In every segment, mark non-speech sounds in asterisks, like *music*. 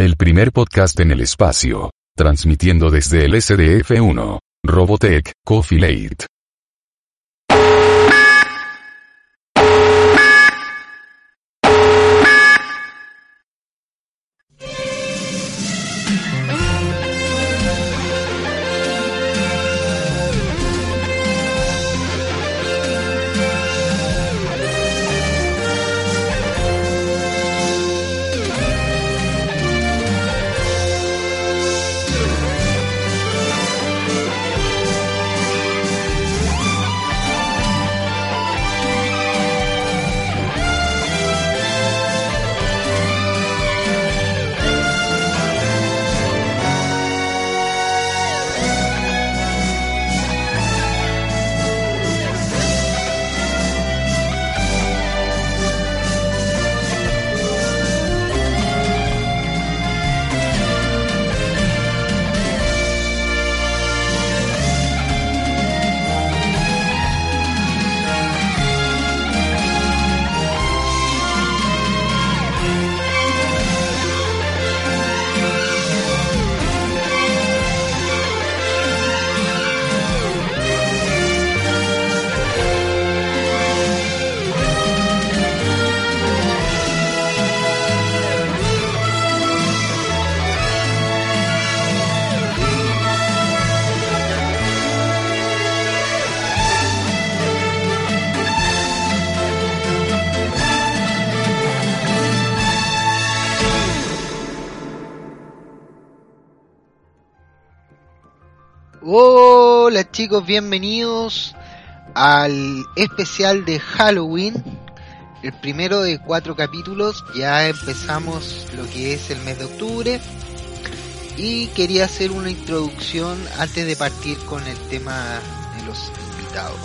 el primer podcast en el espacio, transmitiendo desde el SDF-1, Robotech, Coffee Late. Chicos, bienvenidos al especial de Halloween, el primero de cuatro capítulos. Ya empezamos lo que es el mes de octubre y quería hacer una introducción antes de partir con el tema de los invitados.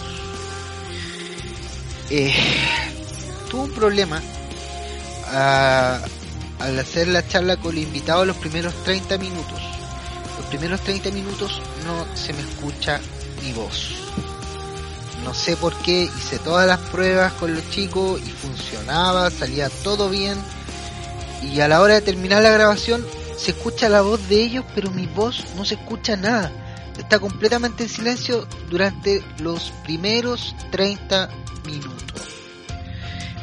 Eh, tuve un problema ah, al hacer la charla con el invitado los primeros 30 minutos los primeros 30 minutos no se me escucha mi voz. No sé por qué, hice todas las pruebas con los chicos y funcionaba, salía todo bien. Y a la hora de terminar la grabación se escucha la voz de ellos, pero mi voz no se escucha nada. Está completamente en silencio durante los primeros 30 minutos.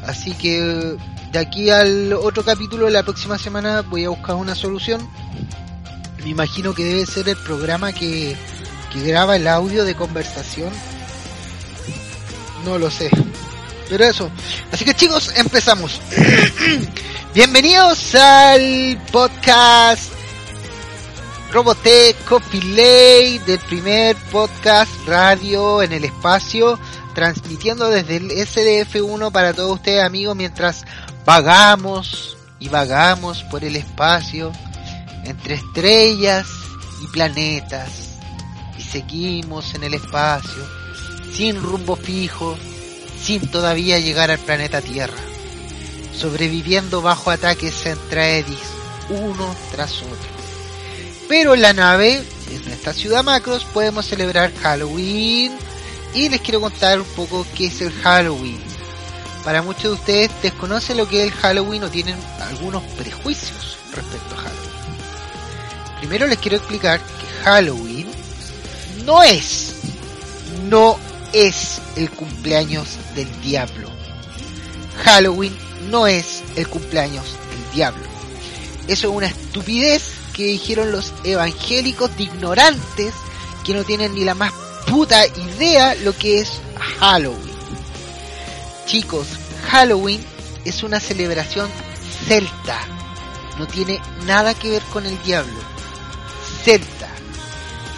Así que de aquí al otro capítulo de la próxima semana voy a buscar una solución me imagino que debe ser el programa que, que graba el audio de conversación. No lo sé. Pero eso. Así que chicos, empezamos. *clears throat* Bienvenidos al podcast Robotech Copilay del primer podcast radio en el espacio, transmitiendo desde el SDF1 para todos ustedes amigos mientras vagamos y vagamos por el espacio entre estrellas y planetas seguimos en el espacio sin rumbo fijo, sin todavía llegar al planeta Tierra, sobreviviendo bajo ataques centraedis uno tras otro. Pero en la nave, en esta ciudad Macros, podemos celebrar Halloween y les quiero contar un poco qué es el Halloween. Para muchos de ustedes desconocen lo que es el Halloween o tienen algunos prejuicios respecto a Halloween. Primero les quiero explicar que Halloween no es, no es el cumpleaños del diablo. Halloween no es el cumpleaños del diablo. Eso es una estupidez que dijeron los evangélicos de ignorantes que no tienen ni la más puta idea lo que es Halloween. Chicos, Halloween es una celebración celta. No tiene nada que ver con el diablo celta.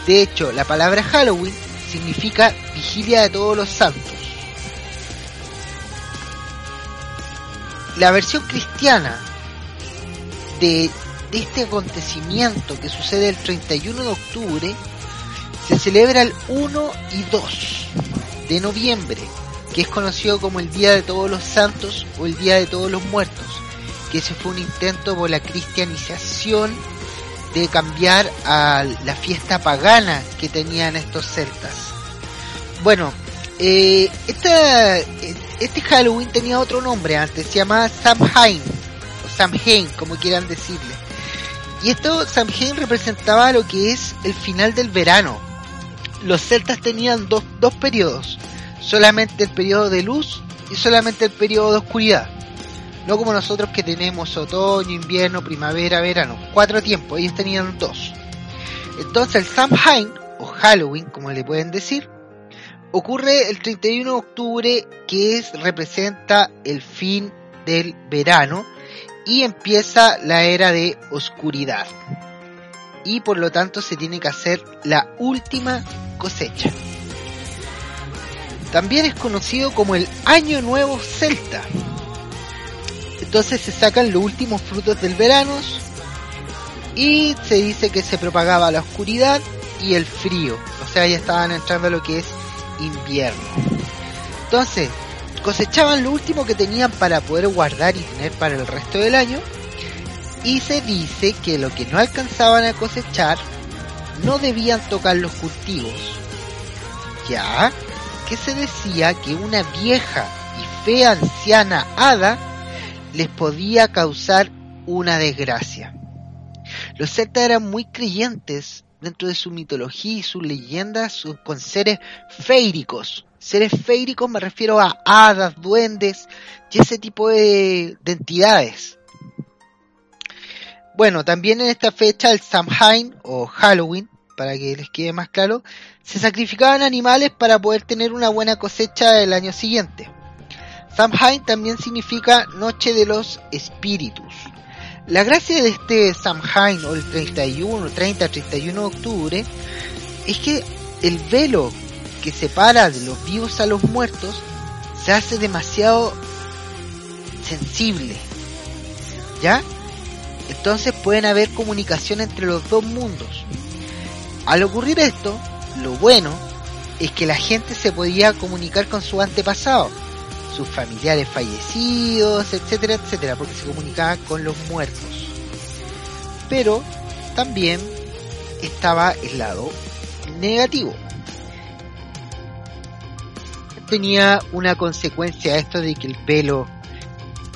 De hecho, la palabra Halloween significa vigilia de todos los santos. La versión cristiana de, este acontecimiento que sucede el 31 de octubre se celebra el 1 y 2 de noviembre, que es conocido como el Día de Todos los Santos o el Día de Todos los Muertos, que ese fue un intento por la cristianización de cambiar a la fiesta pagana que tenían estos celtas. Bueno, eh, este Halloween tenía otro nombre antes, se llamaba Samhain, o Samhain, como quieran decirle. Y esto Samhain representaba lo que es el final del verano. Los celtas tenían dos, dos periodos, solamente el periodo de luz y solamente el periodo de oscuridad. No como nosotros que tenemos otoño, invierno, primavera, verano. Cuatro tiempos, ellos tenían dos. Entonces el Samhain, o Halloween, como le pueden decir, ocurre el 31 de octubre, que es, representa el fin del verano y empieza la era de oscuridad. Y por lo tanto se tiene que hacer la última cosecha. También es conocido como el Año Nuevo Celta. Entonces se sacan los últimos frutos del verano y se dice que se propagaba la oscuridad y el frío. O sea, ya estaban entrando a lo que es invierno. Entonces, cosechaban lo último que tenían para poder guardar y tener para el resto del año. Y se dice que lo que no alcanzaban a cosechar no debían tocar los cultivos. Ya que se decía que una vieja y fea anciana hada les podía causar una desgracia. Los celtas eran muy creyentes dentro de su mitología y sus leyendas con seres feíricos. Seres feíricos me refiero a hadas, duendes y ese tipo de, de entidades. Bueno, también en esta fecha el Samhain o Halloween, para que les quede más claro, se sacrificaban animales para poder tener una buena cosecha el año siguiente. Samhain también significa Noche de los Espíritus. La gracia de este Samhain o el 31, 30, 31 de octubre es que el velo que separa de los vivos a los muertos se hace demasiado sensible. ¿Ya? Entonces pueden haber comunicación entre los dos mundos. Al ocurrir esto, lo bueno es que la gente se podía comunicar con su antepasado, sus familiares fallecidos, etcétera, etcétera, porque se comunicaba con los muertos. Pero también estaba el lado negativo. Tenía una consecuencia esto de que el pelo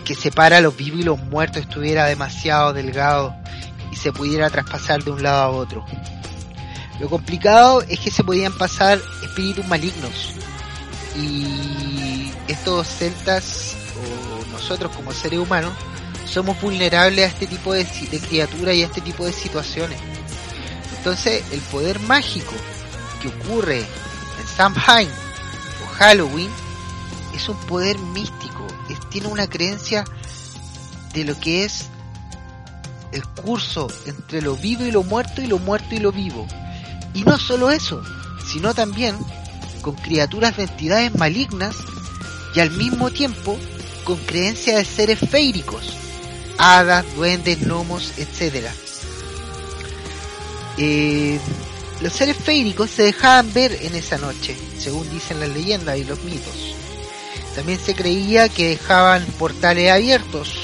que separa a los vivos y los muertos estuviera demasiado delgado y se pudiera traspasar de un lado a otro. Lo complicado es que se podían pasar espíritus malignos y estos celtas o nosotros como seres humanos somos vulnerables a este tipo de, de criaturas y a este tipo de situaciones. Entonces el poder mágico que ocurre en Samhain o Halloween es un poder místico, tiene una creencia de lo que es el curso entre lo vivo y lo muerto y lo muerto y lo vivo. Y no solo eso, sino también con criaturas de entidades malignas y al mismo tiempo con creencias de seres feíricos, hadas, duendes, gnomos, etc. Eh, los seres feíricos se dejaban ver en esa noche, según dicen las leyendas y los mitos. También se creía que dejaban portales abiertos.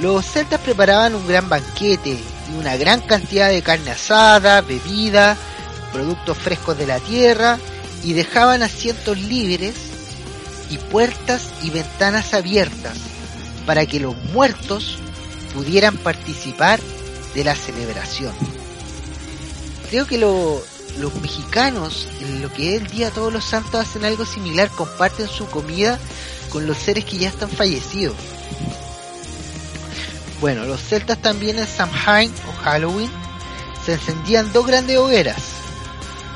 Los celtas preparaban un gran banquete y una gran cantidad de carne asada, bebida, productos frescos de la tierra y dejaban asientos libres y puertas y ventanas abiertas para que los muertos pudieran participar de la celebración. Creo que los mexicanos, en lo que es el Día de Todos los Santos, hacen algo similar, comparten su comida con los seres que ya están fallecidos. Bueno, los celtas también en Samhain o Halloween se encendían dos grandes hogueras,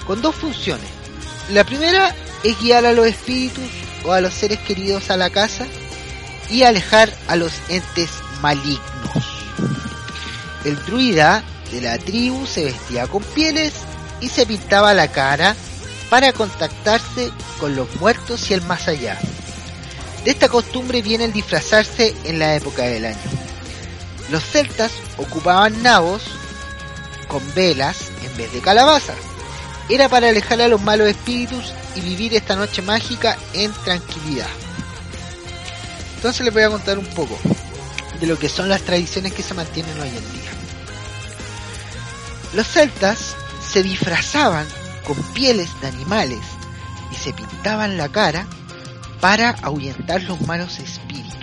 con dos funciones. La primera es guiar a los espíritus o a los seres queridos a la casa y alejar a los entes malignos. El druida de la tribu se vestía con pieles y se pintaba la cara para contactarse con los muertos y el más allá. De esta costumbre viene el disfrazarse en la época del año. Los celtas ocupaban nabos con velas en vez de calabazas. Era para alejar a los malos espíritus y vivir esta noche mágica en tranquilidad. Entonces les voy a contar un poco de lo que son las tradiciones que se mantienen hoy en día. Los celtas se disfrazaban con pieles de animales y se pintaban la cara para ahuyentar los malos espíritus.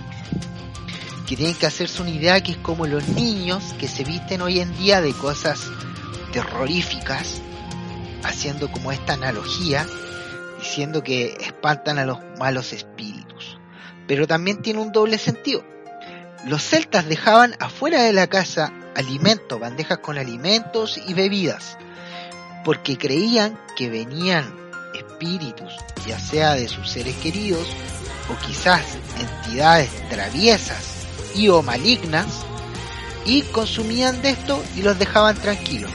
que tienen que hacerse una idea que es como los niños que se visten hoy en día de cosas terroríficas, haciendo como esta analogía, diciendo que espantan a los malos espíritus. Pero también tiene un doble sentido. Los celtas dejaban afuera de la casa alimentos, bandejas con alimentos y bebidas, porque creían que venían espíritus, ya sea de sus seres queridos o quizás entidades traviesas y o malignas, y consumían de esto y los dejaban tranquilos.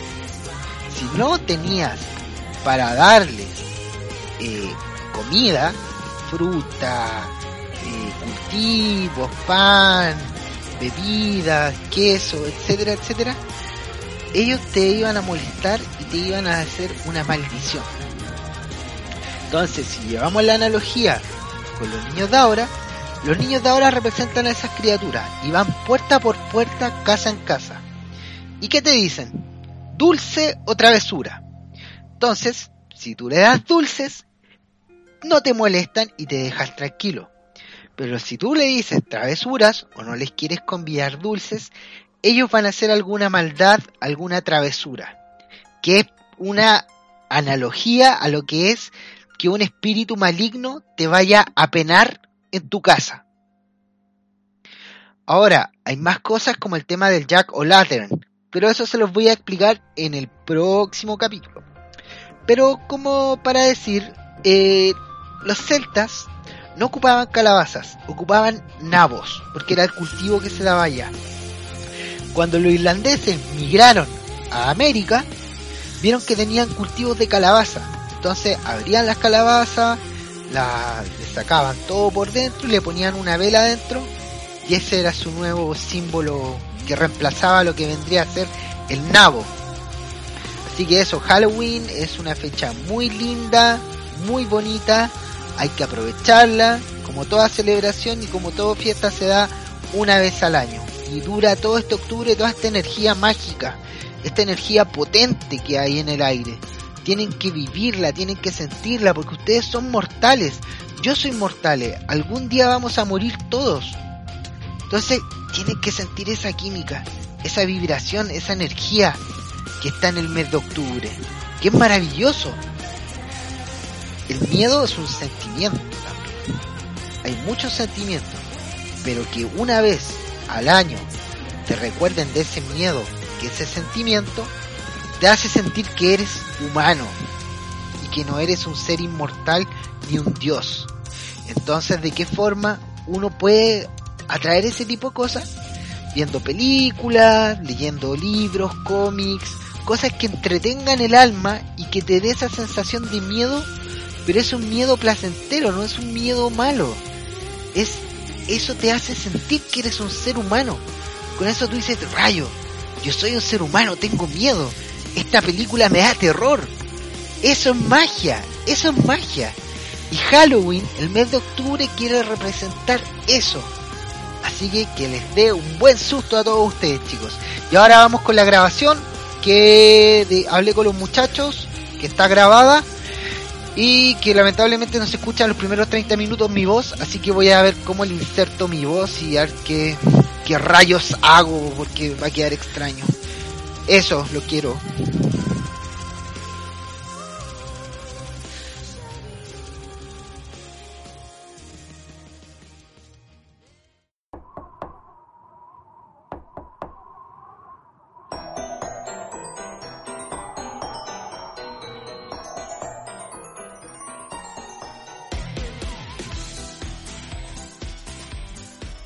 Si no tenías para darles eh, comida, fruta, eh, cultivos, pan, bebidas, queso, etcétera, etcétera, ellos te iban a molestar y te iban a hacer una maldición. Entonces, si llevamos la analogía con los niños de ahora, los niños de ahora representan a esas criaturas y van puerta por puerta, casa en casa. ¿Y qué te dicen? ¿Dulce o travesura? Entonces, si tú le das dulces, no te molestan y te dejas tranquilo. Pero si tú le dices travesuras o no les quieres convidar dulces, ellos van a hacer alguna maldad, alguna travesura. Que es una analogía a lo que es que un espíritu maligno te vaya a penar en tu casa. Ahora, hay más cosas como el tema del Jack o Lantern, pero eso se los voy a explicar en el próximo capítulo. Pero como para decir, eh, los celtas no ocupaban calabazas, ocupaban nabos, porque era el cultivo que se daba allá. Cuando los irlandeses migraron a América, vieron que tenían cultivos de calabaza. Entonces abrían las calabazas, la, le sacaban todo por dentro y le ponían una vela adentro y ese era su nuevo símbolo que reemplazaba lo que vendría a ser el nabo. Así que eso, Halloween es una fecha muy linda, muy bonita, hay que aprovecharla, como toda celebración y como toda fiesta se da una vez al año. Y dura todo este octubre toda esta energía mágica, esta energía potente que hay en el aire tienen que vivirla, tienen que sentirla, porque ustedes son mortales. Yo soy mortal, algún día vamos a morir todos. Entonces, tienen que sentir esa química, esa vibración, esa energía que está en el mes de octubre, que es maravilloso. El miedo es un sentimiento también. Hay muchos sentimientos, pero que una vez al año te recuerden de ese miedo, que ese sentimiento, te hace sentir que eres humano y que no eres un ser inmortal ni un dios. Entonces, ¿de qué forma uno puede atraer ese tipo de cosas? Viendo películas, leyendo libros, cómics, cosas que entretengan el alma y que te dé esa sensación de miedo, pero es un miedo placentero, no es un miedo malo. Es eso te hace sentir que eres un ser humano. Con eso tú dices, rayo, yo soy un ser humano, tengo miedo, esta película me da terror. Eso es magia, eso es magia. Y Halloween, el mes de octubre, quiere representar eso. Así que que les dé un buen susto a todos ustedes, chicos. Y ahora vamos con la grabación que de, hablé con los muchachos, que está grabada y que lamentablemente no se escucha en los primeros 30 minutos mi voz, así que voy a ver cómo le inserto mi voz y a ver qué, qué rayos hago porque va a quedar extraño. Eso lo quiero.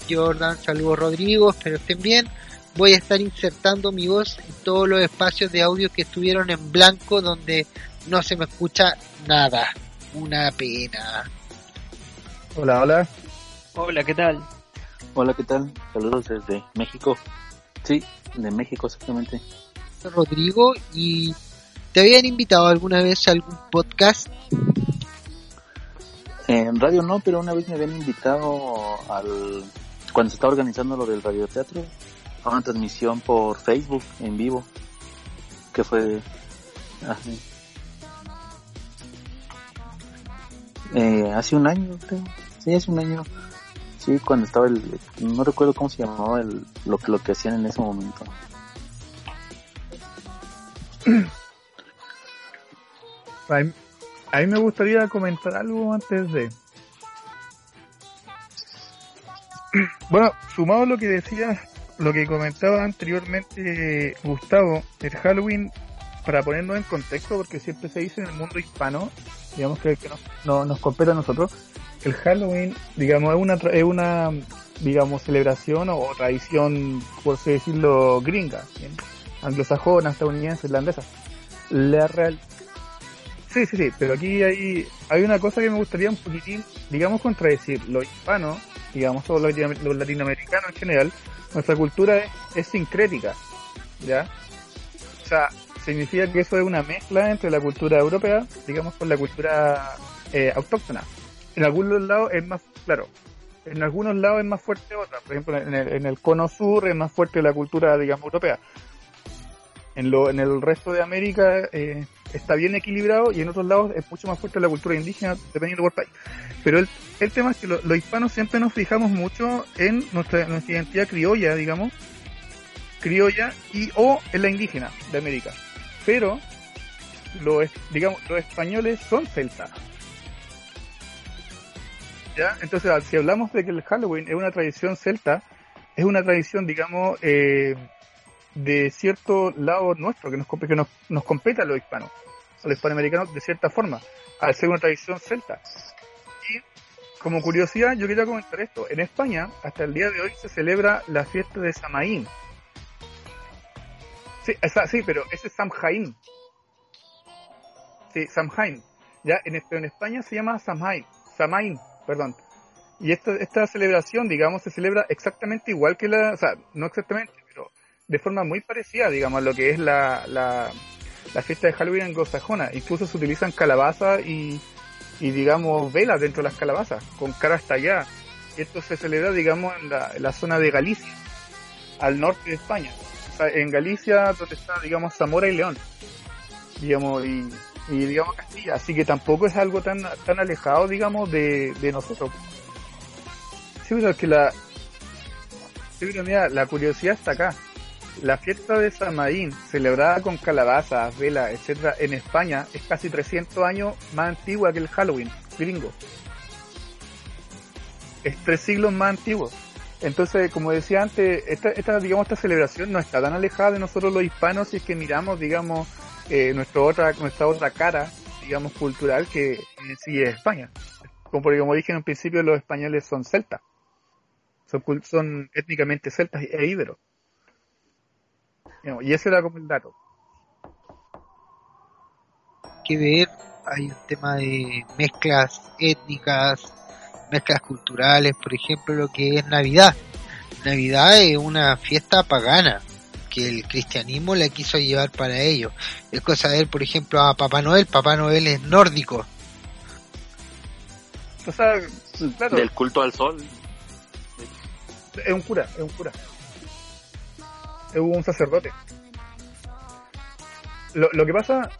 Jordan, saludos Rodrigo, espero estén bien voy a estar insertando mi voz en todos los espacios de audio que estuvieron en blanco donde no se me escucha nada. Una pena. Hola, hola. Hola, ¿qué tal? Hola, ¿qué tal? Saludos desde México. Sí, de México exactamente. Rodrigo, ¿y te habían invitado alguna vez a algún podcast? En radio no, pero una vez me habían invitado al cuando estaba organizando lo del radioteatro una transmisión por Facebook en vivo que fue eh, hace un año creo sí hace un año Sí, cuando estaba el, no recuerdo cómo se llamaba el, lo lo que hacían en ese momento. A mí, a mí me gustaría comentar algo antes de. *clears throat* Bueno, sumado a lo que decía, lo que comentaba anteriormente Gustavo, el Halloween, para ponernos en contexto, porque siempre se dice en el mundo hispano, digamos que, nos, no, nos compete a nosotros, el Halloween, digamos, es una, es una digamos, celebración o, tradición, por así decirlo, gringa, anglosajona, estadounidense, irlandesa. La real... Sí, sí, sí, pero aquí hay, hay una cosa que me gustaría un poquitín, digamos, contradecir. Los hispanos, digamos, todos los, latino- los latinoamericanos en general, nuestra cultura es, es sincrética, ¿ya? O sea, significa que eso es una mezcla entre la cultura europea, digamos, con la cultura eh, autóctona. En algunos lados es más, claro, en algunos lados es más fuerte otra. Por ejemplo, en el, en el cono sur es más fuerte la cultura, digamos, europea. En, lo, en el resto de América eh, está bien equilibrado y en otros lados es mucho más fuerte la cultura indígena, dependiendo por país. Pero el, el tema es que lo- los hispanos siempre nos fijamos mucho en nuestra, nuestra identidad criolla, digamos, criolla y o en la indígena de América. Pero los, digamos, los españoles son celtas. ¿Ya? Entonces, si hablamos de que el Halloween es una tradición celta, es una tradición, digamos, eh, de cierto lado nuestro, que nos, que nos, nos compete a los hispanos, a los hispanoamericanos, de cierta forma, al ser una tradición celta. Y, como curiosidad, yo quería comentar esto. En España, hasta el día de hoy, se celebra la fiesta de Samaín. Sí, esa- sí, pero ese es Samhain. Sí, Samhain. Ya, en, pero en España se llama Samhain. Samain, perdón. Y esta, esta celebración, digamos, se celebra exactamente igual que la, o sea, no exactamente, de forma muy parecida, digamos, a lo que es la, la, la fiesta de Halloween anglosajona. Incluso se utilizan calabazas y, y, digamos, velas dentro de las calabazas, con cara hasta allá. Esto se celebra, digamos, en la, en la zona de Galicia, al norte de España. O sea, en Galicia, donde está, digamos, Zamora y León. Digamos, y, y digamos Castilla. Así que tampoco es algo tan, tan alejado, digamos, de, de nosotros. Sí, pero es que la, sí, pero mira, la curiosidad está acá. La fiesta de Samaín, celebrada con calabazas, velas, etcétera, en España, es casi 300 años más antigua que el Halloween gringo. Es tres siglos más antiguo. Entonces, como decía antes, esta, esta, digamos, esta celebración no está tan alejada de nosotros los hispanos si es que miramos, digamos, eh, nuestra otra, nuestra otra cara, digamos, cultural que en sí es España. Como, como dije en un principio, los españoles son celtas. Son, son étnicamente celtas e íberos. Y ese era como el dato. que ver, hay un tema de mezclas étnicas, mezclas culturales, por ejemplo, lo que es Navidad. Navidad es una fiesta pagana que el cristianismo la quiso llevar para ello. Es cosa de ver, por ejemplo, a Papá Noel. Papá Noel es nórdico. O sea, claro, Del culto al sol. es un cura, es un cura. Es un sacerdote. Lo, lo que pasa,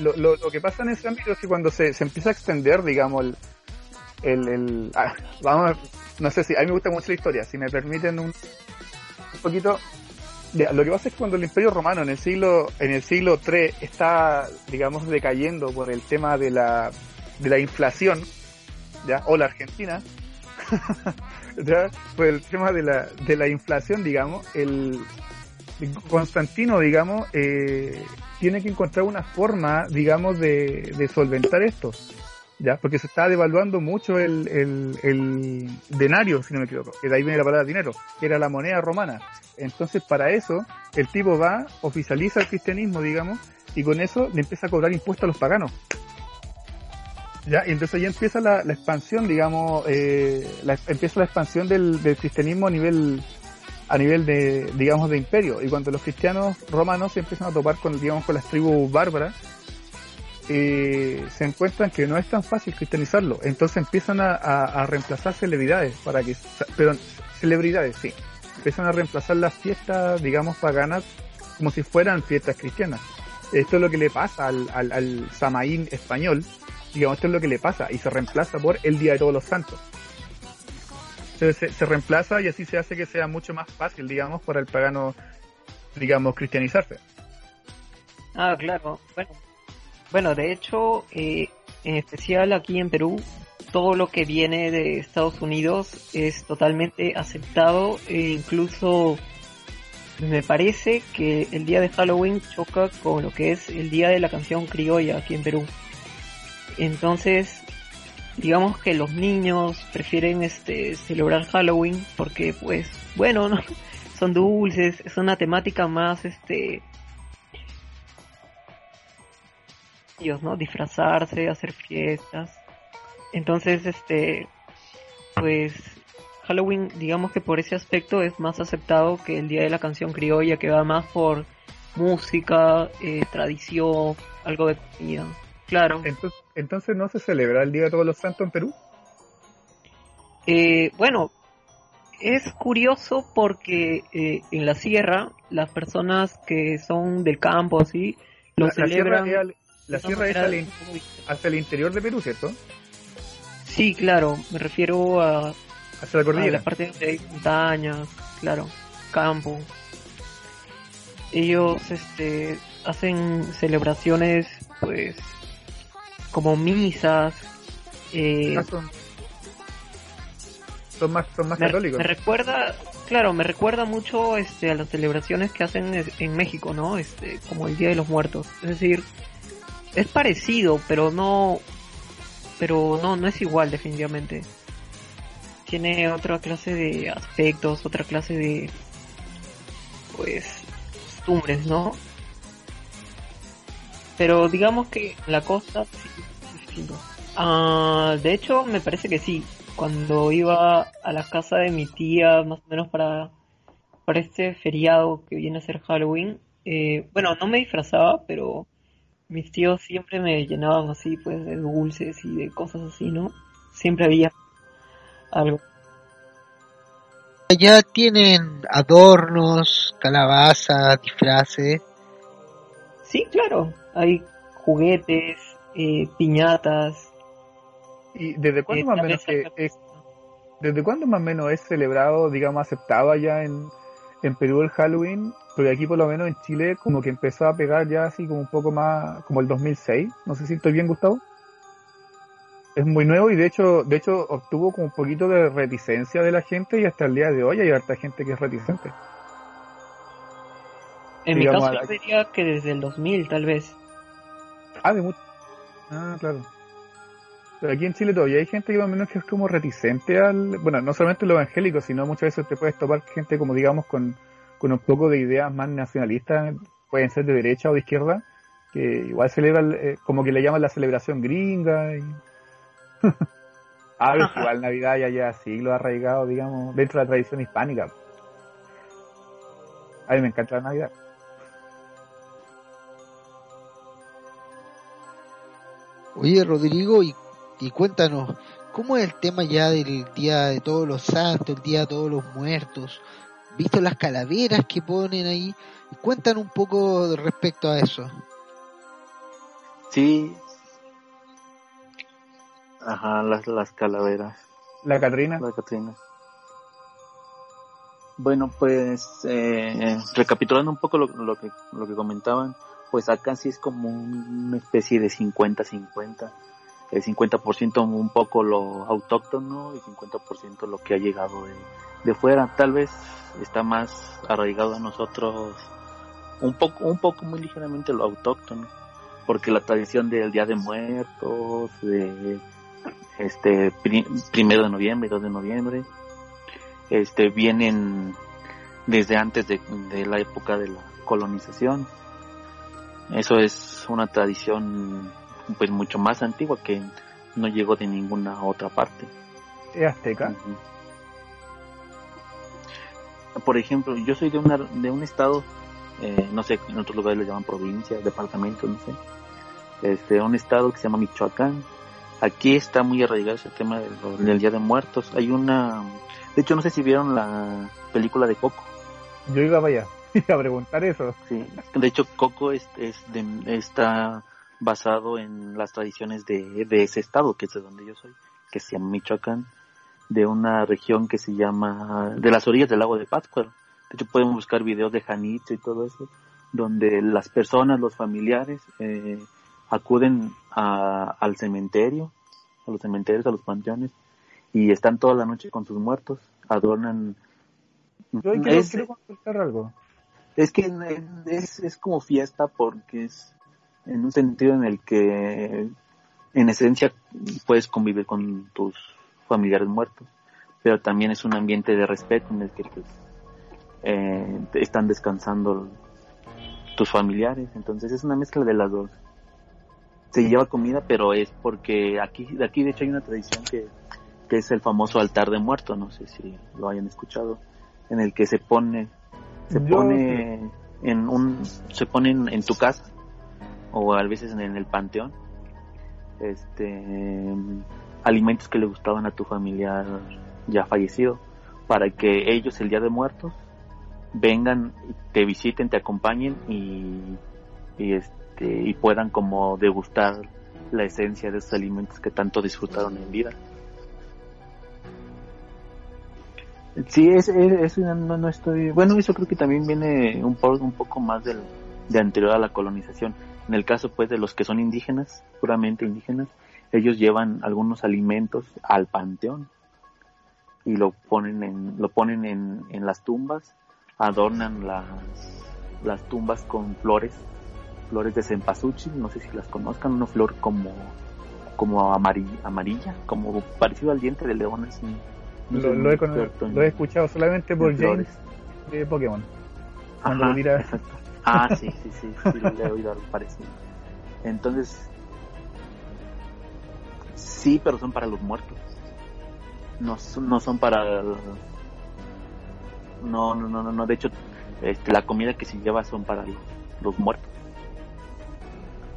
lo, lo, que pasa en ese ámbito es que cuando se, se empieza a extender, digamos, el, el, ah, vamos, no sé si, a mí me gusta mucho la historia, si me permiten un, un poquito, lo que pasa es que cuando el Imperio Romano en el siglo, en el siglo III está, digamos, decayendo por el tema de la, de la inflación, ya, o la Argentina, *laughs* ya, por el tema de la, de la inflación, digamos, el Constantino, digamos, eh, tiene que encontrar una forma, digamos, de, de solventar esto, ya, porque se está devaluando mucho el, denario, si no me equivoco, que de ahí viene la palabra dinero, que era la moneda romana. Entonces, para eso, el tipo va, oficializa el cristianismo, digamos, y con eso le empieza a cobrar impuestos a los paganos. Ya, y entonces ya empieza la, expansión, digamos, eh, la- empieza la expansión del cristianismo a nivel, a nivel de, digamos, de imperio. Y cuando los cristianos romanos se empiezan a topar con, digamos, con las tribus bárbaras, eh, se encuentran que no es tan fácil cristianizarlo. Entonces empiezan a, reemplazar celebridades para que, perdón, celebridades, sí. Empiezan a reemplazar las fiestas, digamos, paganas como si fueran fiestas cristianas. Esto es lo que le pasa al, al, al Samaín español, digamos, esto es lo que le pasa y se reemplaza por el Día de Todos los Santos. Se, se, reemplaza y así se hace que sea mucho más fácil, digamos, para el pagano, digamos, cristianizarse. Ah, claro. Bueno, bueno de hecho, eh, en especial aquí en Perú, todo lo que viene de Estados Unidos es totalmente aceptado e incluso me parece que el día de Halloween choca con lo que es el día de la canción criolla aquí en Perú. Entonces, digamos que los niños prefieren este celebrar Halloween porque pues bueno, ¿no? *laughs* son dulces, es una temática más este ellos, ¿no? Disfrazarse, hacer fiestas. Entonces, este pues Halloween, digamos que por ese aspecto es más aceptado que el Día de la Canción Criolla, que va más por música, eh, tradición, algo de comida. Claro. Entonces, ¿no se celebra el Día de Todos los Santos en Perú? Eh, bueno, es curioso porque eh, en la sierra las personas que son del campo así lo la, celebran. La sierra, es, la sierra es al, hacia el interior de Perú, ¿cierto? Sí, claro, me refiero a hacia la cordillera. A la parte donde hay montañas, claro, campo. Ellos este hacen celebraciones pues como misas eh, ah, son, son, más son más me, católicos. Me recuerda, claro, me recuerda mucho este a las celebraciones que hacen en México, ¿no? Este como el Día de los Muertos. Es decir, es parecido, pero no pero no no es igual definitivamente tiene otra clase de aspectos, otra clase de pues costumbres, ¿no? Pero digamos que la costa sí. Ah, de hecho, me parece que sí. Cuando iba a la casa de mi tía, más o menos para, para este feriado que viene a ser Halloween, eh, bueno, no me disfrazaba, pero mis tíos siempre me llenaban así, pues, de dulces y de cosas así, ¿no? Siempre había algo. Allá tienen adornos, calabazas, disfraces. Sí, claro. Hay juguetes, eh, piñatas. ¿Y desde cuándo eh, más o menos que es, desde cuándo más o menos es celebrado, digamos, aceptado allá en, en Perú el Halloween? Porque aquí por lo menos en Chile como que empezó a pegar ya así como un poco más, como el 2006. No sé si estoy bien, Gustavo es muy nuevo y de hecho, de hecho obtuvo como un poquito de reticencia de la gente y hasta el día de hoy hay harta gente que es reticente. En Digamos, mi caso yo diría que desde el 2000 tal vez. Ah, de mucho. Ah, claro. Pero aquí en Chile todavía hay gente que más o menos que es como reticente al, bueno, no solamente lo evangélico, sino muchas veces te puedes topar gente como digamos con, con un poco de ideas más nacionalistas, pueden ser de derecha o de izquierda, que igual celebran, eh, como que le llaman la celebración gringa y *laughs* ah, igual Navidad ya lleva siglos arraigado, digamos, dentro de la tradición hispánica. A mí me encanta la Navidad. Oye, Rodrigo, y, y cuéntanos, ¿cómo es el tema ya del Día de Todos los Santos, el Día de Todos los Muertos? ¿Visto las calaveras que ponen ahí? Cuéntanos un poco respecto a eso. Sí, Ajá, las, las calaveras. ¿La Catrina? La Catrina. Bueno, pues eh, recapitulando un poco lo, lo, que, lo que comentaban, pues acá sí es como una especie de 50-50. El 50% un poco lo autóctono y 50% lo que ha llegado de, de fuera. Tal vez está más arraigado a nosotros un poco, un poco muy ligeramente lo autóctono. Porque la tradición del Día de Muertos, de este primero de noviembre, 2 de noviembre, este vienen desde antes de, la época de la colonización. Eso es una tradición pues mucho más antigua que no llegó de ninguna otra parte. ¿Es azteca? Por ejemplo, yo soy de, una, de un estado, eh, no sé, en otros lugares lo llaman provincia, departamento, no sé, este, un estado que se llama Michoacán, Aquí está muy arraigado ese tema del, Día de Muertos. Hay una... De hecho, no sé si vieron la película de Coco. Yo iba para allá, *laughs* a preguntar eso. Sí, de hecho, Coco es, está basado en las tradiciones de, ese estado, que es de donde yo soy, que se llama Michoacán. de una región que se llama, de las orillas del lago de Pátzcuaro. De hecho, pueden buscar videos de Janito y todo eso, donde las personas, los familiares, eh, acuden a, al cementerio, a los cementerios, a los panteones, y están toda la noche con sus muertos, adornan. Yo quiero, es, quiero consultar algo. Es que es, es como fiesta porque es en un sentido en el que en esencia puedes convivir con tus familiares muertos, pero también es un ambiente de respeto en el que pues, eh, están descansando tus familiares, entonces es una mezcla de las dos. Se lleva comida, pero es porque aquí, aquí de hecho hay una tradición que, que es el famoso altar de muertos, no sé si lo hayan escuchado, en el que se pone, se pone en un, se pone en, tu casa o a veces en, el panteón, este, alimentos que le gustaban a tu familiar ya fallecido, para que ellos el día de muertos vengan, te visiten, te acompañen y, y este, y puedan como degustar la esencia de esos alimentos que tanto disfrutaron en vida. Sí, es, no, no, estoy. Bueno, eso creo que también viene un, poco, un poco más del, de anterior a la colonización. En el caso, pues, de los que son indígenas, puramente indígenas, ellos llevan algunos alimentos al panteón y lo ponen en, lo ponen en, en las tumbas, adornan las, las tumbas con flores, flores de cempasúchil, no sé si las conozcan, una flor como, como amarilla, amarilla, como parecido al diente de león, así lo, he, escuchado solamente por James de Pokémon. Ajá, Ah, sí, sí, sí, sí, le he oído algo parecido. Entonces, sí, pero son para los muertos. No, no son para... No, no, no, no, de hecho, este, la comida que se lleva son para los, muertos.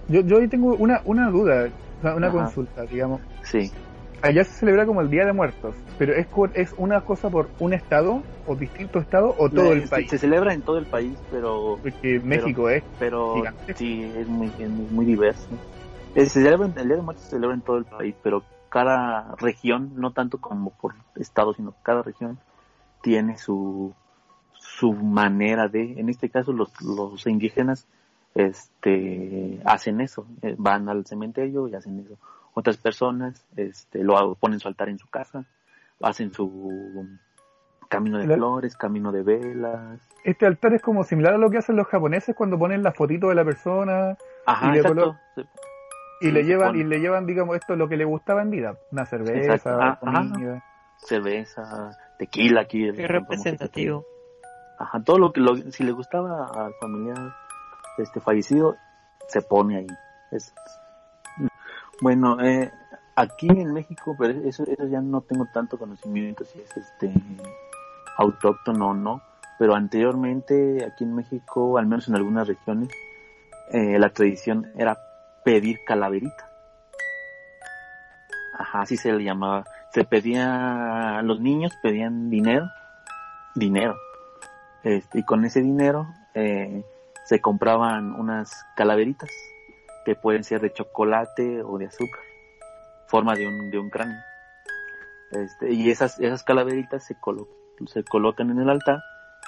Yo, yo ahí tengo una, una duda, una consulta, digamos. Sí allá se celebra como el Día de Muertos, pero es, es una cosa por un estado o distinto estado o todo el país. Se celebra en todo el país, pero porque México es pero sí es muy, muy diverso. se celebra, el Día de Muertos se celebra en todo el país, pero cada región, no tanto como por estado, sino cada región tiene su su manera de, en este caso los, los indígenas este hacen eso, eh, van al cementerio y hacen eso otras personas este, lo ponen su altar en su casa, hacen su camino de flores, camino de velas. Este altar es como similar a lo que hacen los japoneses cuando ponen la fotito de la persona y, le, y le llevan y le llevan digamos esto lo que le gustaba en vida, una cerveza, ah, comida. cerveza, tequila aquí. Qué representativo. Ajá, todo lo que lo, si le gustaba al familiar este fallecido se pone ahí. Es, bueno, eh, aquí en México, pero eso, eso ya no tengo tanto conocimiento si es este autóctono o no, pero anteriormente aquí en México, al menos en algunas regiones, eh, la tradición era pedir calaverita. Ajá, así se le llamaba. Se pedía, los niños pedían dinero, dinero. Este, y con ese dinero eh, se compraban unas calaveritas que pueden ser de chocolate o de azúcar, forma de un, de un cráneo. Este, y esas, esas calaveritas se, se colocan en el altar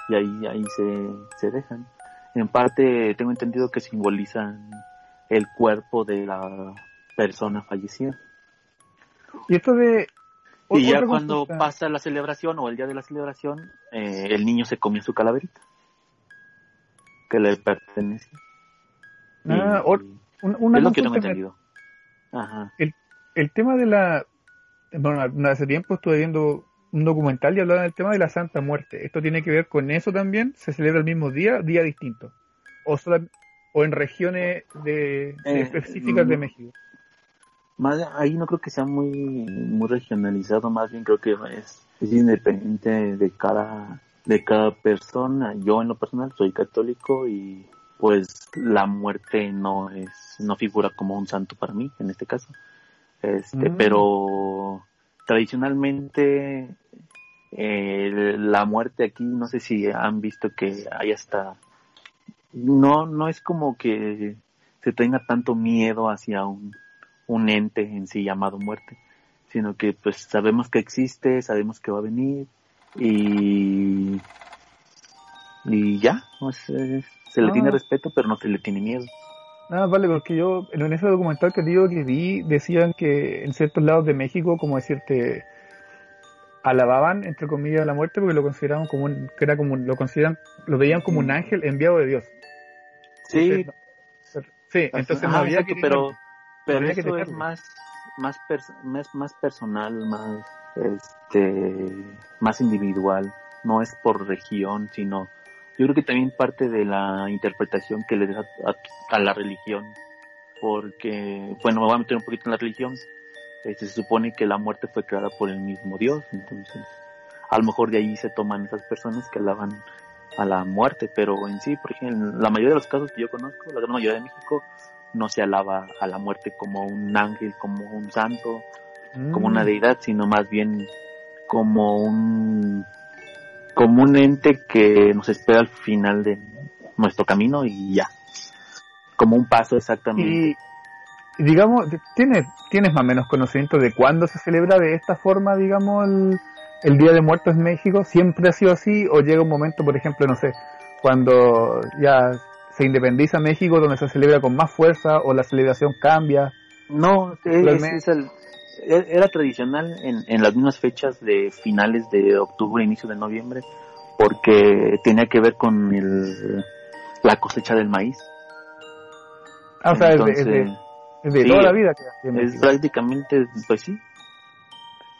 y ahí, ahí se, se dejan. En parte tengo entendido que simbolizan el cuerpo de la persona fallecida. Y esto de... Y ya cuando pasa la celebración o el día de la celebración, eh, el niño se come su calaverita que le pertenece. Ah, una es lo que tengo entendido. El, el tema de la... Bueno, hace tiempo estuve viendo un documental y hablaban del tema de la Santa Muerte. ¿Esto tiene que ver con eso también? ¿Se celebra el mismo día, día distinto? ¿O, o en regiones de, eh, específicas de mm, México? Más, ahí no creo que sea muy, muy regionalizado, más bien creo que es, es independiente de cada, de cada persona. Yo en lo personal soy católico y pues la muerte no es, no figura como un santo para mí, en este caso. Este, mm. pero tradicionalmente eh, la muerte aquí, no sé si han visto que hay hasta, no, no es como que se tenga tanto miedo hacia un, un ente en sí llamado muerte, sino que pues sabemos que existe, sabemos que va a venir y y ya, pues, eh, se le Ah. tiene respeto, pero no se le tiene miedo. Ah, vale, porque yo en ese documental que digo que vi decían que en ciertos lados de México, como decirte, alababan entre comillas la muerte porque lo consideraban como un, que era como un- lo consideran, lo veían como un ángel enviado de Dios. Sí, Entonces, no- sí, entonces no había exacto, que pero pero había que eso es tenerlo. más más más más personal, más este más individual, no es por región, sino yo creo que también parte de la interpretación que le deja a, a la religión, porque bueno, me voy a meter un poquito en la religión. Este, se supone que la muerte fue creada por el mismo Dios, entonces a lo mejor de ahí se toman esas personas que alaban a la muerte, pero en sí, por ejemplo, en la mayoría de los casos que yo conozco, la gran mayoría de México, no se alaba a la muerte como un ángel, como un santo, como una Mm. deidad, sino más bien como un como un ente que nos espera al final de nuestro camino y ya. Como un paso exactamente. Y, digamos, ¿tienes, ¿tienes más o menos conocimiento de cuándo se celebra de esta forma, digamos, el, el Día de Muertos en México? ¿Siempre ha sido así? ¿O llega un momento, por ejemplo, no sé, cuando ya se independiza México, donde se celebra con más fuerza o la celebración cambia? No, es- Realmente- es el- era tradicional en, en las mismas fechas de finales de octubre, inicio de noviembre, porque tenía que ver con el, la cosecha del maíz. Ah, o sea, es de, es Entonces, de- es de sí, toda la vida que es prácticamente, pues sí.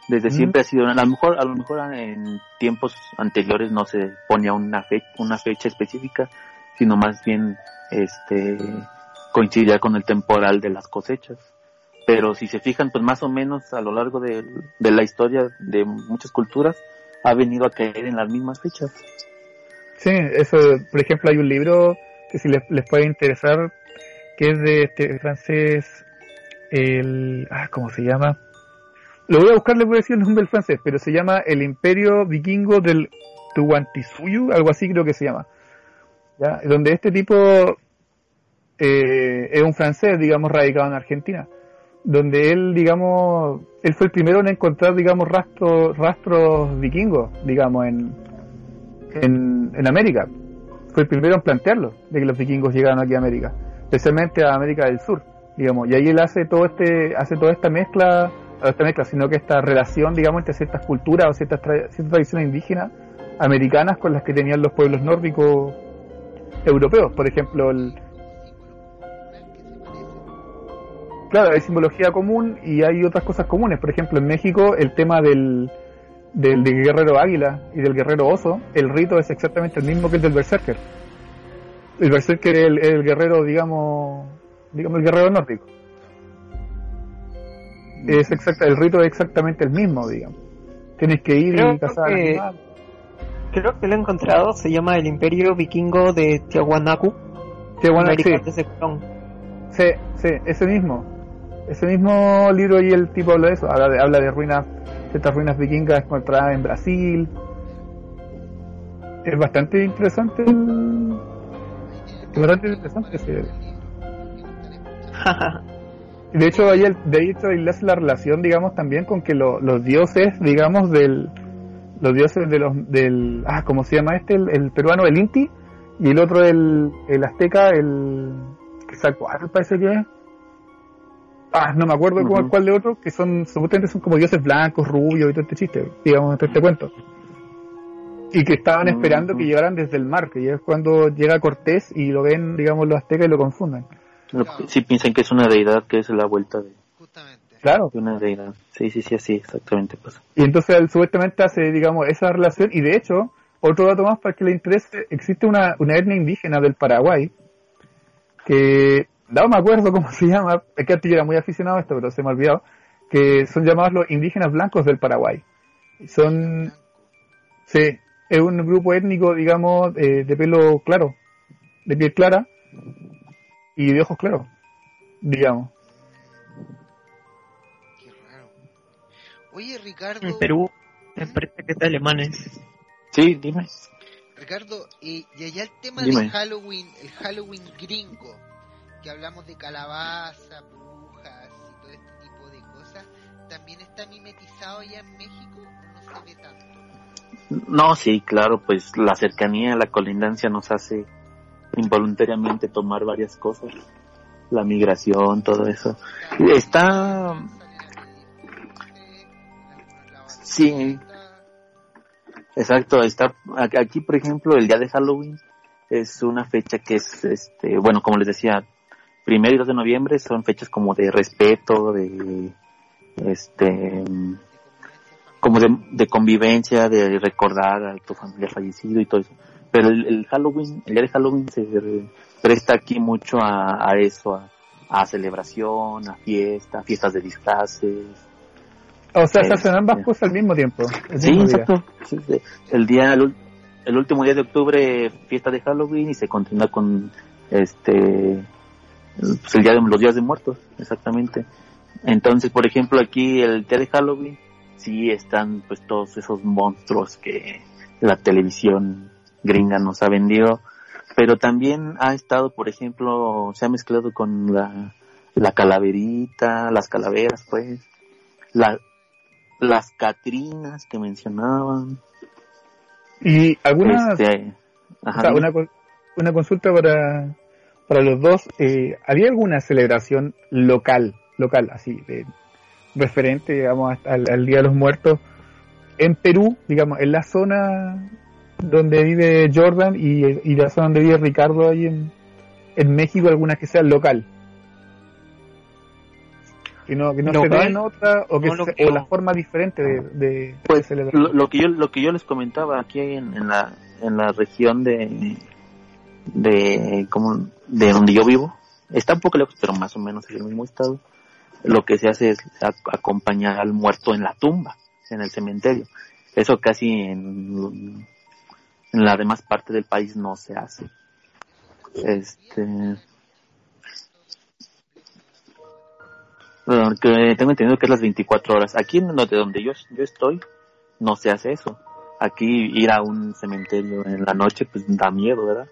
Desde Mm. siempre ha sido, a lo mejor, a lo mejor en tiempos anteriores no se ponía una fecha, una fecha específica, sino más bien, este, coincidía con el temporal de las cosechas. Pero si se fijan, pues más o menos a lo largo de, de la historia de muchas culturas, ha venido a caer en las mismas fechas. Sí, eso, por ejemplo, hay un libro que si les, les puede interesar, que es de este francés, el, ah, ¿cómo se llama? Lo voy a buscar, les voy a decir el nombre del francés, pero se llama El Imperio Vikingo del Tuantisuyu, algo así creo que se llama. ¿Ya? Donde este tipo eh, es un francés, digamos, radicado en Argentina. Donde él, digamos, él fue el primero en encontrar, digamos, rastros, rastros vikingos, digamos, en, en, en América. Fue el primero en plantearlo, de que los vikingos llegaron aquí a América, especialmente a América del Sur, digamos. Y ahí él hace todo este, hace toda esta mezcla, no esta mezcla, sino que esta relación, digamos, entre ciertas culturas o ciertas, tra- ciertas tradiciones indígenas americanas con las que tenían los pueblos nórdicos europeos. Por ejemplo, el, Claro, hay simbología común y hay otras cosas comunes. Por ejemplo, en México el tema del, del, del guerrero águila y del guerrero oso, el rito es exactamente el mismo que el del berserker. El berserker es el, el guerrero, digamos, digamos el guerrero nórdico. Es exacta, el rito es exactamente el mismo, digamos. Tienes que ir Creo y cazar que-. Creo que lo he encontrado, se llama el Imperio Vikingo de Tiahuanacu, bueno, sí, sí, sí, ese mismo. Ese mismo libro y el tipo habla de eso, habla de, habla de ruinas, ciertas ruinas vikingas encontradas en Brasil. Es bastante interesante. el- Es bastante interesante ese. *laughs* De hecho, ahí el- de hecho, ahí le hace la relación, digamos, también con que lo- los dioses, digamos, del. Los dioses de los. del. Ah, ¿cómo se llama este? El, el peruano, el Inti. Y el otro, el, el azteca, el. que cuál parece que es. Ah, no me acuerdo cuál, Ujú. cuál de otro, que son, supuestamente son como dioses blancos, rubios y todo este chiste, digamos, todo este cuento. Y que estaban esperando que llegaran desde el mar, que es cuando llega Cortés y lo ven, digamos, los aztecas y lo confunden. Si piensan que es una deidad, que es la vuelta de, Justamente. Claro. de una deidad. Sí, sí, sí, así exactamente pasa. Y entonces él supuestamente hace, digamos, esa relación, y de hecho, otro dato más para que le interese, existe una, una etnia indígena del Paraguay, que, no me acuerdo cómo *laughs* se llama, es que antes yo era muy aficionado a esto, pero se me ha olvidado, que son llamados los indígenas blancos del Paraguay. Son, sí, es un grupo étnico, digamos, eh, de pelo claro, de piel clara, y de ojos claros, digamos. Qué raro. Oye, Ricardo, En Perú, me parece que es de alemanes. Sí, dime. Ricardo, y, y allá el tema Dime. de Halloween, el Halloween gringo, que hablamos de calabaza, brujas y todo este tipo de cosas, también está mimetizado allá en México no se ve tanto? No, sí, claro, pues la cercanía, la colindancia nos hace involuntariamente tomar varias cosas. La migración, todo eso. Está... Sí, exacto, está aquí por ejemplo el día de Halloween es una fecha que es este bueno como les decía primero y 2 de noviembre son fechas como de respeto de este como de, convivencia de recordar a tu familia fallecido y todo eso pero el, Halloween el día de Halloween se presta aquí mucho a, eso a, celebración a fiesta fiestas de disfraces o sea, se hacen ambas este, cosas al mismo tiempo. sí, exacto. El día, el, último día de octubre, fiesta de Halloween y se continúa con este pues, el día de los días de muertos, exactamente. Entonces, por ejemplo, aquí el día de Halloween sí están pues todos esos monstruos que la televisión gringa nos ha vendido, pero también ha estado, por ejemplo, se ha mezclado con la, la calaverita, las calaveras, pues, la, las Catrinas que mencionaban. Y algunas, este, una, una consulta para, para los dos, eh, ¿había alguna celebración local, local, así, de, referente, digamos, al, Día de los Muertos en Perú, digamos, en la zona donde vive Jordan y, y la zona donde vive Ricardo ahí en, en México, alguna que sea local? que no, que no, se ve en otra o que, o la forma diferente de, de, pues, Lo, que yo lo que yo les comentaba aquí en, en la en la región de de como de donde yo vivo está un poco lejos pero más o menos es el mismo estado lo que se hace es acompañar al muerto en la tumba en el cementerio eso casi en en la demás parte del país no se hace este tengo entendido que es las 24 horas. Aquí en donde yo, yo estoy, no se hace eso. Aquí ir a un cementerio en la noche, pues da miedo, ¿verdad?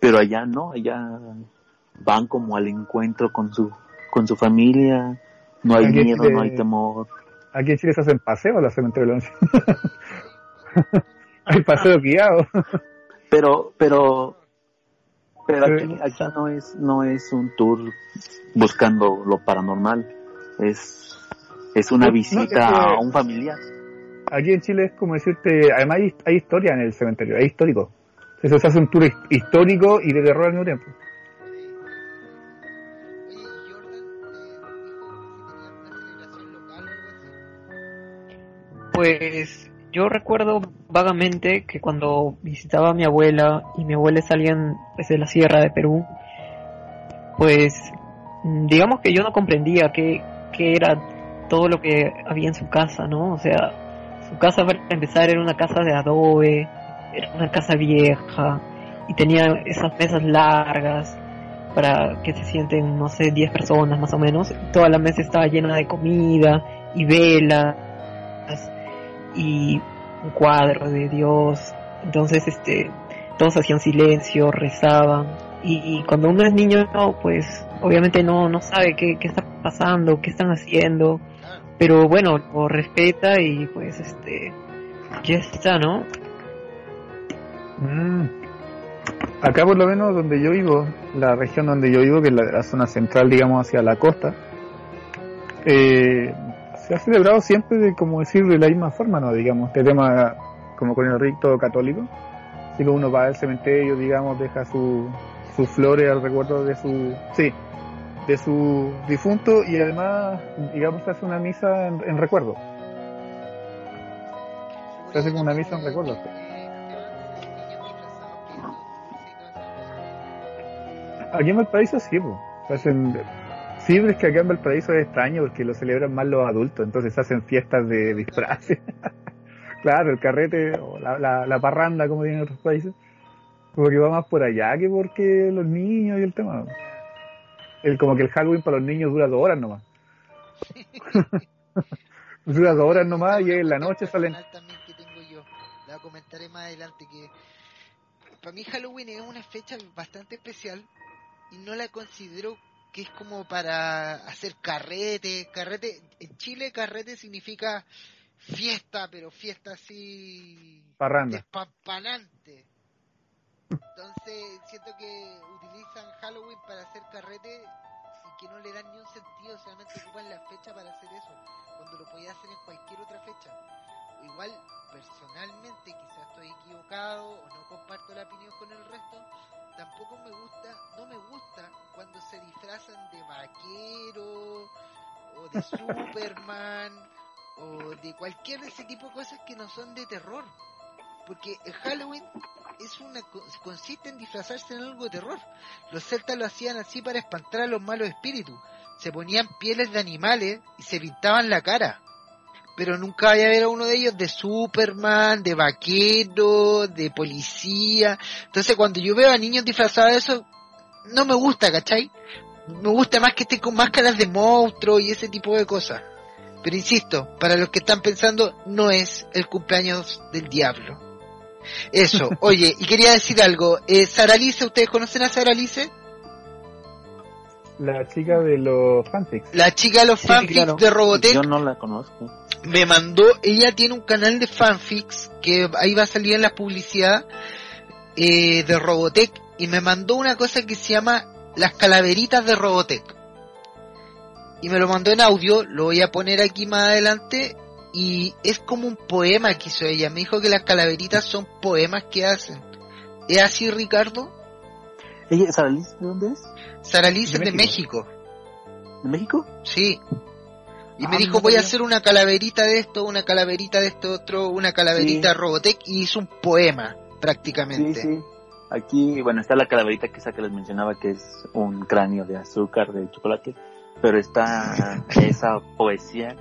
Pero allá no, allá van como al encuentro con su, con su familia, no hay miedo, no hay temor. Aquí en Chile se hacen paseos a la cementerio de *laughs* hay paseo guiado. pero, pero, pero aquí, aquí no es, no es un tour buscando lo paranormal es, es una visita a un familiar. Aquí en Chile es como decirte, además hay, historia en el cementerio, es histórico. Eso se hace un tour histórico y de terror al mismo tiempo. Pues yo recuerdo vagamente que cuando visitaba a mi abuela y mi abuela salían desde la sierra de Perú, pues digamos que yo no comprendía que que era todo lo que había en su casa, ¿no? O sea, su casa para empezar era una casa de adobe, era una casa vieja y tenía esas mesas largas para que se sienten, no sé, 10 personas más o menos. Toda la mesa estaba llena de comida y velas y un cuadro de Dios. Entonces, este, todos hacían silencio, rezaban. Y, cuando uno es niño, pues obviamente no, no sabe qué, qué está pasando, qué están haciendo, pero bueno, lo respeta y pues este, ya está, ¿no? Mm. Acá por lo menos donde yo vivo, la región donde yo vivo, que es la, zona central, digamos, hacia la costa, eh, se ha celebrado siempre, de, como decir, de la misma forma, ¿no? Digamos, este tema como con el rito católico, así que uno va al cementerio, digamos, deja su, sus flores al recuerdo de su... Sí, de su difunto y además, digamos, hace una misa en, recuerdo. Se hace una misa en recuerdo. Aquí en Valparaíso sí, pues. hacen, sí, es que acá en Valparaíso es extraño porque lo celebran más los adultos, entonces se hacen fiestas de disfraces. *laughs* claro, el carrete o la, la, parranda, como dicen en otros países, porque va más por allá que porque los niños y el tema el, como que el Halloween para los niños dura dos horas nomás. *laughs* dura dos horas nomás y en la noche salen. También que tengo yo, la comentaré más adelante que para mí Halloween es una fecha bastante especial y no la considero que es como para hacer carrete, carrete, en Chile carrete significa fiesta, pero fiesta así Parranda. Entonces siento que utilizan Halloween para hacer carrete y que no le dan ni un sentido, solamente ocupan la fecha para hacer eso, cuando lo podía hacer en cualquier otra fecha. Igual, personalmente, quizás estoy equivocado o no comparto la opinión con el resto, tampoco me gusta, no me gusta cuando se disfrazan de vaquero o de *laughs* Superman o de cualquier de ese tipo de cosas que no son de terror. Porque el Halloween es una co- consiste en disfrazarse en algo de terror. Los celtas lo hacían así para espantar a los malos espíritus. Se ponían pieles de animales y se pintaban la cara. Pero nunca vaya a ver a uno de ellos de Superman, de vaquero, de policía. Entonces cuando yo veo a niños disfrazados de eso, no me gusta, ¿cachai? Me gusta más que estén con máscaras de monstruos y ese tipo de cosas. Pero insisto, para los que están pensando, no es el cumpleaños del diablo. Eso, *laughs* oye, y quería decir algo. Eh, Sara Alice, ¿ustedes conocen a Sara Alice? La chica de los fanfics. La chica de los Sí, fanfics claro. de Robotech. Yo no la conozco. me mandó, ella tiene un canal de fanfics que ahí va a salir en la publicidad eh, de Robotech y me mandó una cosa que se llama las calaveritas de Robotech. Y me lo mandó en audio, lo voy a poner aquí más adelante y es como un poema que hizo ella. Me dijo que las calaveritas son poemas que hacen. ¿Es así, Ricardo? ¿Ella, Sara Liz, de dónde es? Sara Liz es de México. ¿De México? Sí. Y Ah, me dijo, no voy a hacer una calaverita de esto, una calaverita de esto otro, una calaverita Sí. Robotech y hizo un poema Sí, prácticamente. sí. Aquí, bueno, está la calaverita que esa que les mencionaba que es un cráneo de azúcar, de chocolate, pero está *laughs* esa poesía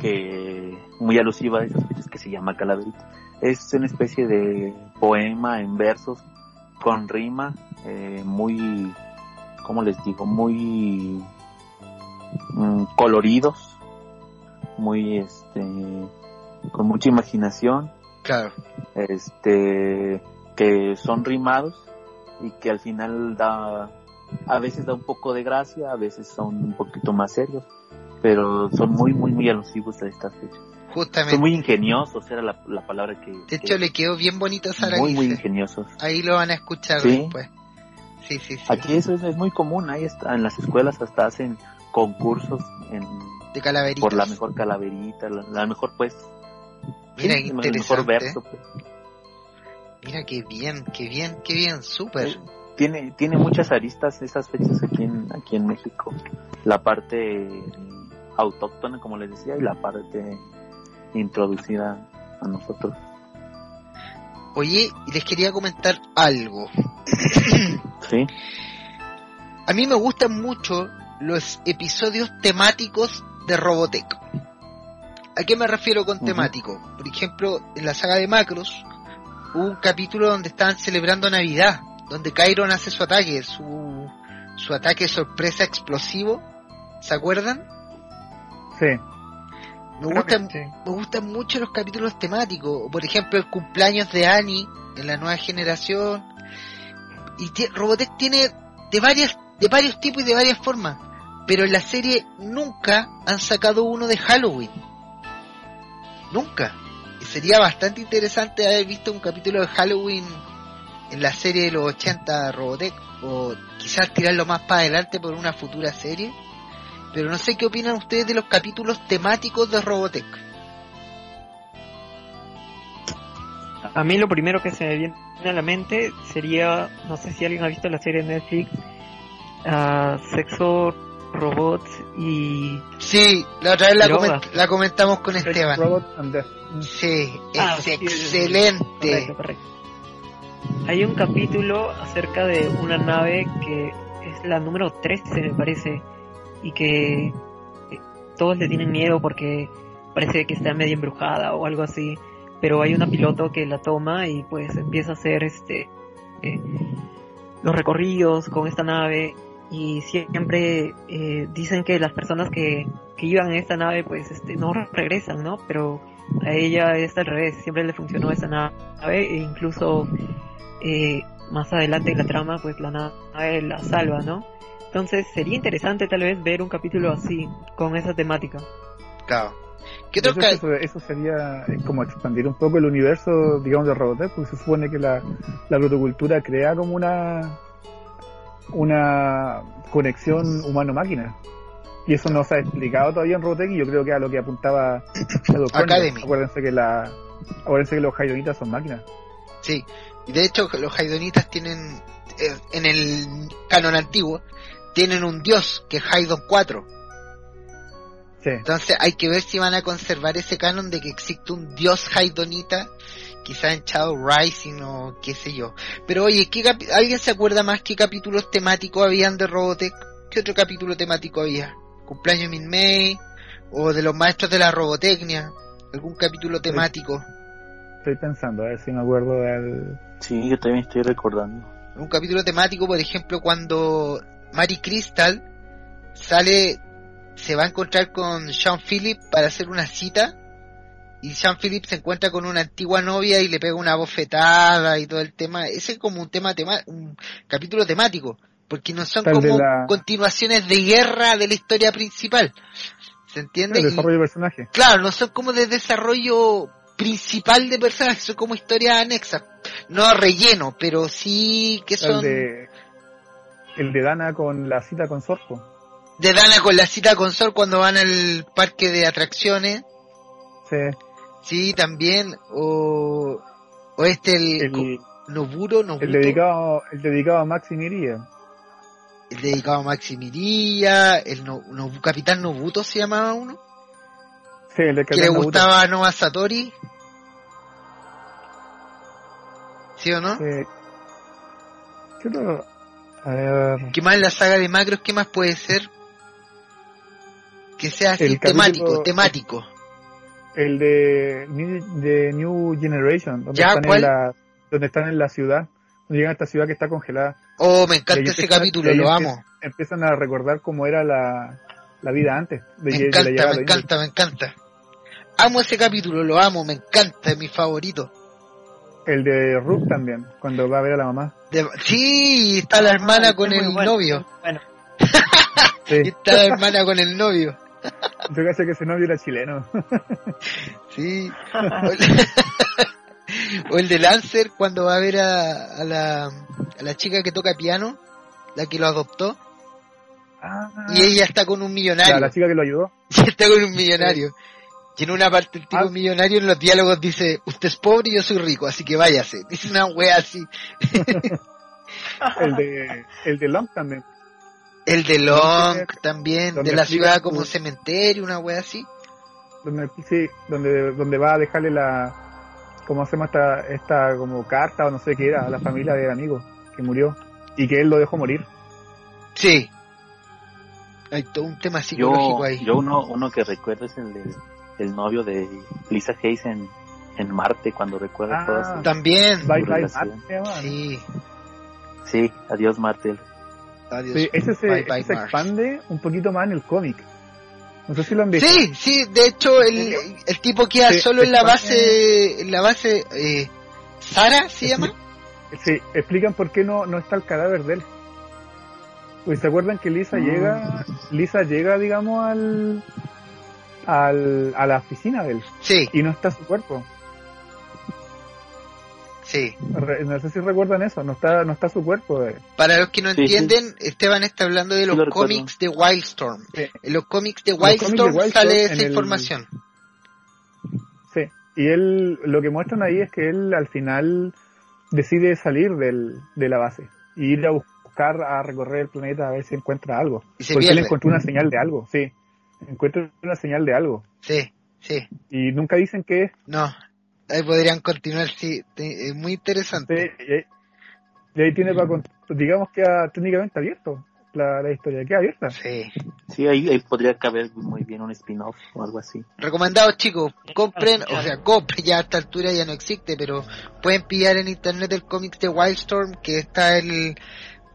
que muy alusiva a esas fechas que se llama calaverita. Es una especie de poema en versos con rima, eh, muy, ¿cómo les digo? Muy mm, coloridos, muy, este, con mucha imaginación Claro. este que son rimados y que al final da a veces da un poco de gracia a veces son un poquito más serios pero son muy muy muy alusivos a estas fechas Justamente. son muy ingeniosos era la, la palabra que De hecho, le quedó bien bonito a Sara muy muy ingeniosos Ahí lo van a escuchar Sí. después. Sí, sí, sí. aquí eso es, es muy común ahí está en las escuelas hasta hacen concursos en, De calaveritas. por la mejor calaverita la, la mejor pues Mira, sí, qué el mejor interesante. verso pues. Mira qué bien, qué bien, qué bien, súper. tiene tiene muchas aristas esas fechas aquí en aquí en México la parte autóctona como les decía y la parte introducida a nosotros Oye, y les quería comentar algo. *coughs* sí A mí me gustan mucho los episodios temáticos de Robotech. ¿A qué me refiero con temático? Por ejemplo, en la saga de Macros hubo un capítulo donde estaban celebrando Navidad, donde Kyron hace su ataque, su, su ataque sorpresa explosivo. ¿Se acuerdan? Sí. Me Creo gustan, sí. me gustan mucho los capítulos temáticos. Por ejemplo, el cumpleaños de Annie en la nueva generación. Y Robotech tiene de varias, de varios tipos y de varias formas. Pero en la serie nunca han sacado uno de Halloween. Nunca. Y sería bastante interesante haber visto un capítulo de Halloween en la serie de los 80 de Robotech. O quizás tirarlo más para adelante por una futura serie. Pero no sé qué opinan ustedes de los capítulos temáticos de Robotech. A mí lo primero que se me viene a la mente sería, no sé si alguien ha visto la serie de Netflix, ah, Sexo, Robots y... Sí, la otra vez la, coment- la comentamos con Sex, Esteban. Robot and Death. Sí, es Ah, sí, sí, sí. excelente. Correcto, correcto. Hay un capítulo acerca de una nave que es la número 13 me parece y que eh, todos le tienen miedo porque parece que está medio embrujada o algo así. Pero hay una piloto que la toma y pues empieza a hacer este eh, los recorridos con esta nave. Y siempre eh, dicen que las personas que, que iban en esta nave pues este no regresan no pero a ella es al revés. Siempre le funcionó esa nave e incluso más adelante en la trama pues la nave la salva no Entonces sería interesante tal vez ver un capítulo así, con esa temática. Claro. ¿Qué otro ca- eso, eso sería eh, como expandir un poco el universo, digamos, de Robotech, porque se supone que la, la protocultura crea como una una conexión humano-máquina. Y eso no se ha explicado todavía en Robotech y yo creo que a lo que apuntaba Shadow Corner. Academy. Acuérdense que la acuérdense que los Haydonitas son máquinas. Sí, y de hecho los Haidonitas tienen, eh, en el canon antiguo, tienen un dios que es Haidon 4. Sí. Entonces hay que ver si van a conservar ese canon de que existe un dios Haidonita, quizá en Shadow Rising o qué sé yo. Pero oye, ¿qué capi- ¿alguien se acuerda más qué capítulos temáticos habían de Robotech? ¿Qué otro capítulo temático había? ¿Cumpleaños Min May? ¿O de los maestros de la robotecnia? ¿Algún capítulo temático? Estoy pensando, a ver si me acuerdo del... Sí, yo también estoy recordando. un capítulo temático, por ejemplo, cuando Mary Crystal sale, se va a encontrar con Sean Phillip para hacer una cita y Sean Phillip se encuentra con una antigua novia y le pega una bofetada y todo el tema. Ese es como un tema tema, un capítulo temático, porque no son Tal de como la- continuaciones de guerra de la historia principal. ¿Se entiende? el Y- desarrollo de personaje. Claro, no son como de desarrollo principal de personajes, son como historias anexas. No relleno, pero sí que son de... de, el de Dana con la cita con Sorpo. Dana con la cita con Sol cuando van al parque de atracciones. Sí, Sí, también. O, o este, el, el, Noburo, Nobuto, el dedicado, el dedicado a Maxi Miria. el dedicado a Maxi Miria, el no, No- Capitán Nobuto se llamaba uno, Sí, el de que le gustaba a Nova Satori. ¿Sí o no? Sí. ¿Qué otro? A ver. ¿Qué más en la saga de Macros? ¿Qué más puede ser? Que sea así El temático, capítulo- temático. El de New, de New Generation, donde ¿Ya? están ¿Cuál? en la donde están en la ciudad, donde llegan a esta ciudad que está congelada. Oh, me encanta ese empiezan- capítulo, lo amo. Empiezan a recordar cómo era la, la vida antes de, Me que- de la encanta, me encanta, me encanta. Amo ese capítulo, lo amo, me encanta, es mi favorito. El de Rook también, cuando va a ver a la mamá. De- sí, está la hermana con el bueno, novio. Bueno, *laughs* Sí, está la hermana con el novio. yo caché que ese novio era chileno. *laughs* Sí. O el, *laughs* o el de Lancer cuando va a ver a, a la, a la chica que toca piano, la que lo adoptó, Ah, y ella está con un millonario. la, la chica que lo ayudó. Y está con un millonario. Y en una parte el tipo Ah. millonario en los diálogos dice, usted es pobre y yo soy rico, así que váyase. Dice una wea así. El de, el de Long también. *laughs* El de Long también, de la ciudad como cementerio, una wea así. donde sí, donde donde va a dejarle la cómo se llama esta esta como carta o no sé qué era a la familia del amigo que murió y que él lo dejó morir Sí. Hay todo un tema Yo, psicológico ahí. yo uno, uno que recuerdo es el de el novio de Lisa Hayes en, en Marte, cuando recuerda Ah. todas También. bye bye. Sí. Sí, adiós Marte. Adiós. Sí, ese se, Bye ese bye, se Mars. expande un poquito más en el cómic no sé si lo han visto Sí, sí, de hecho el, el tipo queda Sí, solo en la base, en la base, eh, Sara se llama. Sí, explican por qué no, no está el cadáver de él. Pues se acuerdan que Lisa Mm. llega, Lisa llega, digamos, al, al, a la oficina de él Sí, y no está su cuerpo. sí. No sé si recuerdan eso, no está, no está su cuerpo. de- Para los que no Sí, entienden, Esteban está hablando de los cómics de Wildstorm. Sí. En los cómics de cómics de Wildstorm sale esa el- información. Sí. Y él, lo que muestran ahí es que él al final decide salir del, de la base y ir a buscar, a recorrer el planeta a ver si encuentra algo. Y se Porque él encontró una señal de algo, sí. Encuentra una señal de algo. Sí, sí. Y nunca dicen qué es. No, ahí podrían continuar, sí. Es muy Sí, interesante. y, ahí, y ahí tiene para, cont- digamos que ha técnicamente abierto la, la historia, queda abierta. Sí. Sí, ahí, ahí podría caber muy bien un spin-off o algo así. Recomendados chicos, compren, o sea, compren, ya a esta altura ya no existe, pero pueden pillar en internet el cómic de Wildstorm, que está el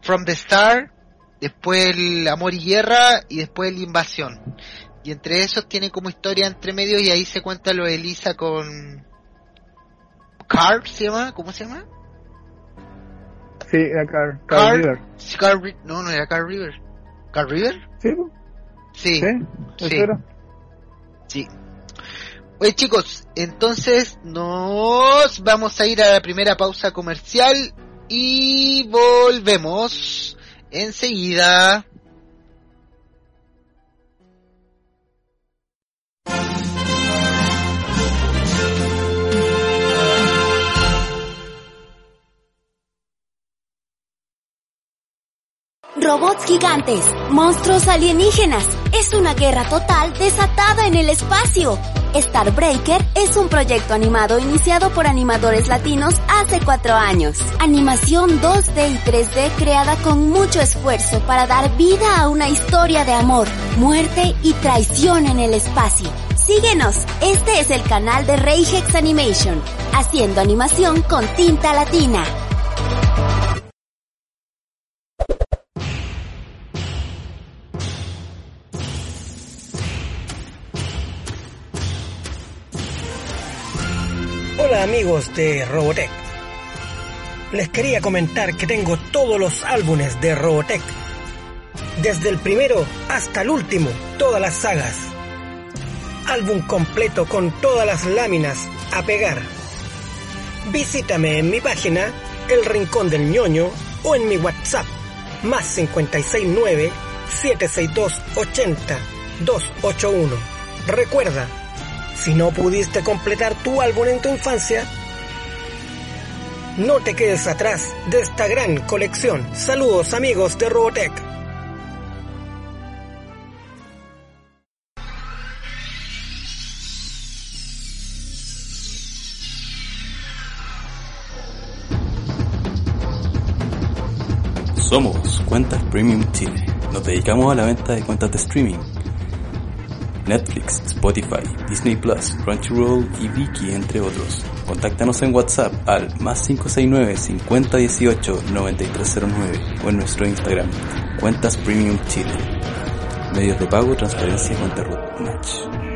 From the Star, después el Amor y Guerra y después el Invasión. Y entre esos tiene como historia entre medio y ahí se cuenta lo de Elisa con Carl, ¿se llama? ¿Cómo se llama? Sí, era Car, Car Carl. River. No, no era Carl River. ¿Carl River? Sí. Sí. sí, sí. Sí. Oye chicos, entonces nos vamos a ir a la primera pausa comercial y volvemos enseguida. Robots gigantes, monstruos alienígenas. Es una guerra total desatada en el espacio. Starbreaker es un proyecto animado iniciado por animadores latinos hace cuatro años. Animación 2D y 3D creada con mucho esfuerzo para dar vida a una historia de amor, muerte y traición en el espacio. Síguenos, este es el canal de Reijex Animation, haciendo animación con tinta latina. Hola amigos de Robotech. Les quería comentar que tengo todos los álbumes de Robotech. Desde el primero hasta el último, todas las sagas. Álbum completo con todas las láminas a pegar. Visítame en mi página El Rincón del ñoño o en mi WhatsApp más 569 762 80 281. Recuerda, si no pudiste completar tu álbum en tu infancia, no te quedes atrás de esta gran colección. Saludos amigos de Robotech. Somos Cuentas Premium Chile. Nos dedicamos a la venta de cuentas de streaming. Netflix, Spotify, Disney Plus, Crunchyroll y Viki, entre otros. Contáctanos en WhatsApp al más 569 5018 9309 o en nuestro Instagram, Cuentas Premium Chile. Medios de pago, transparencia y match.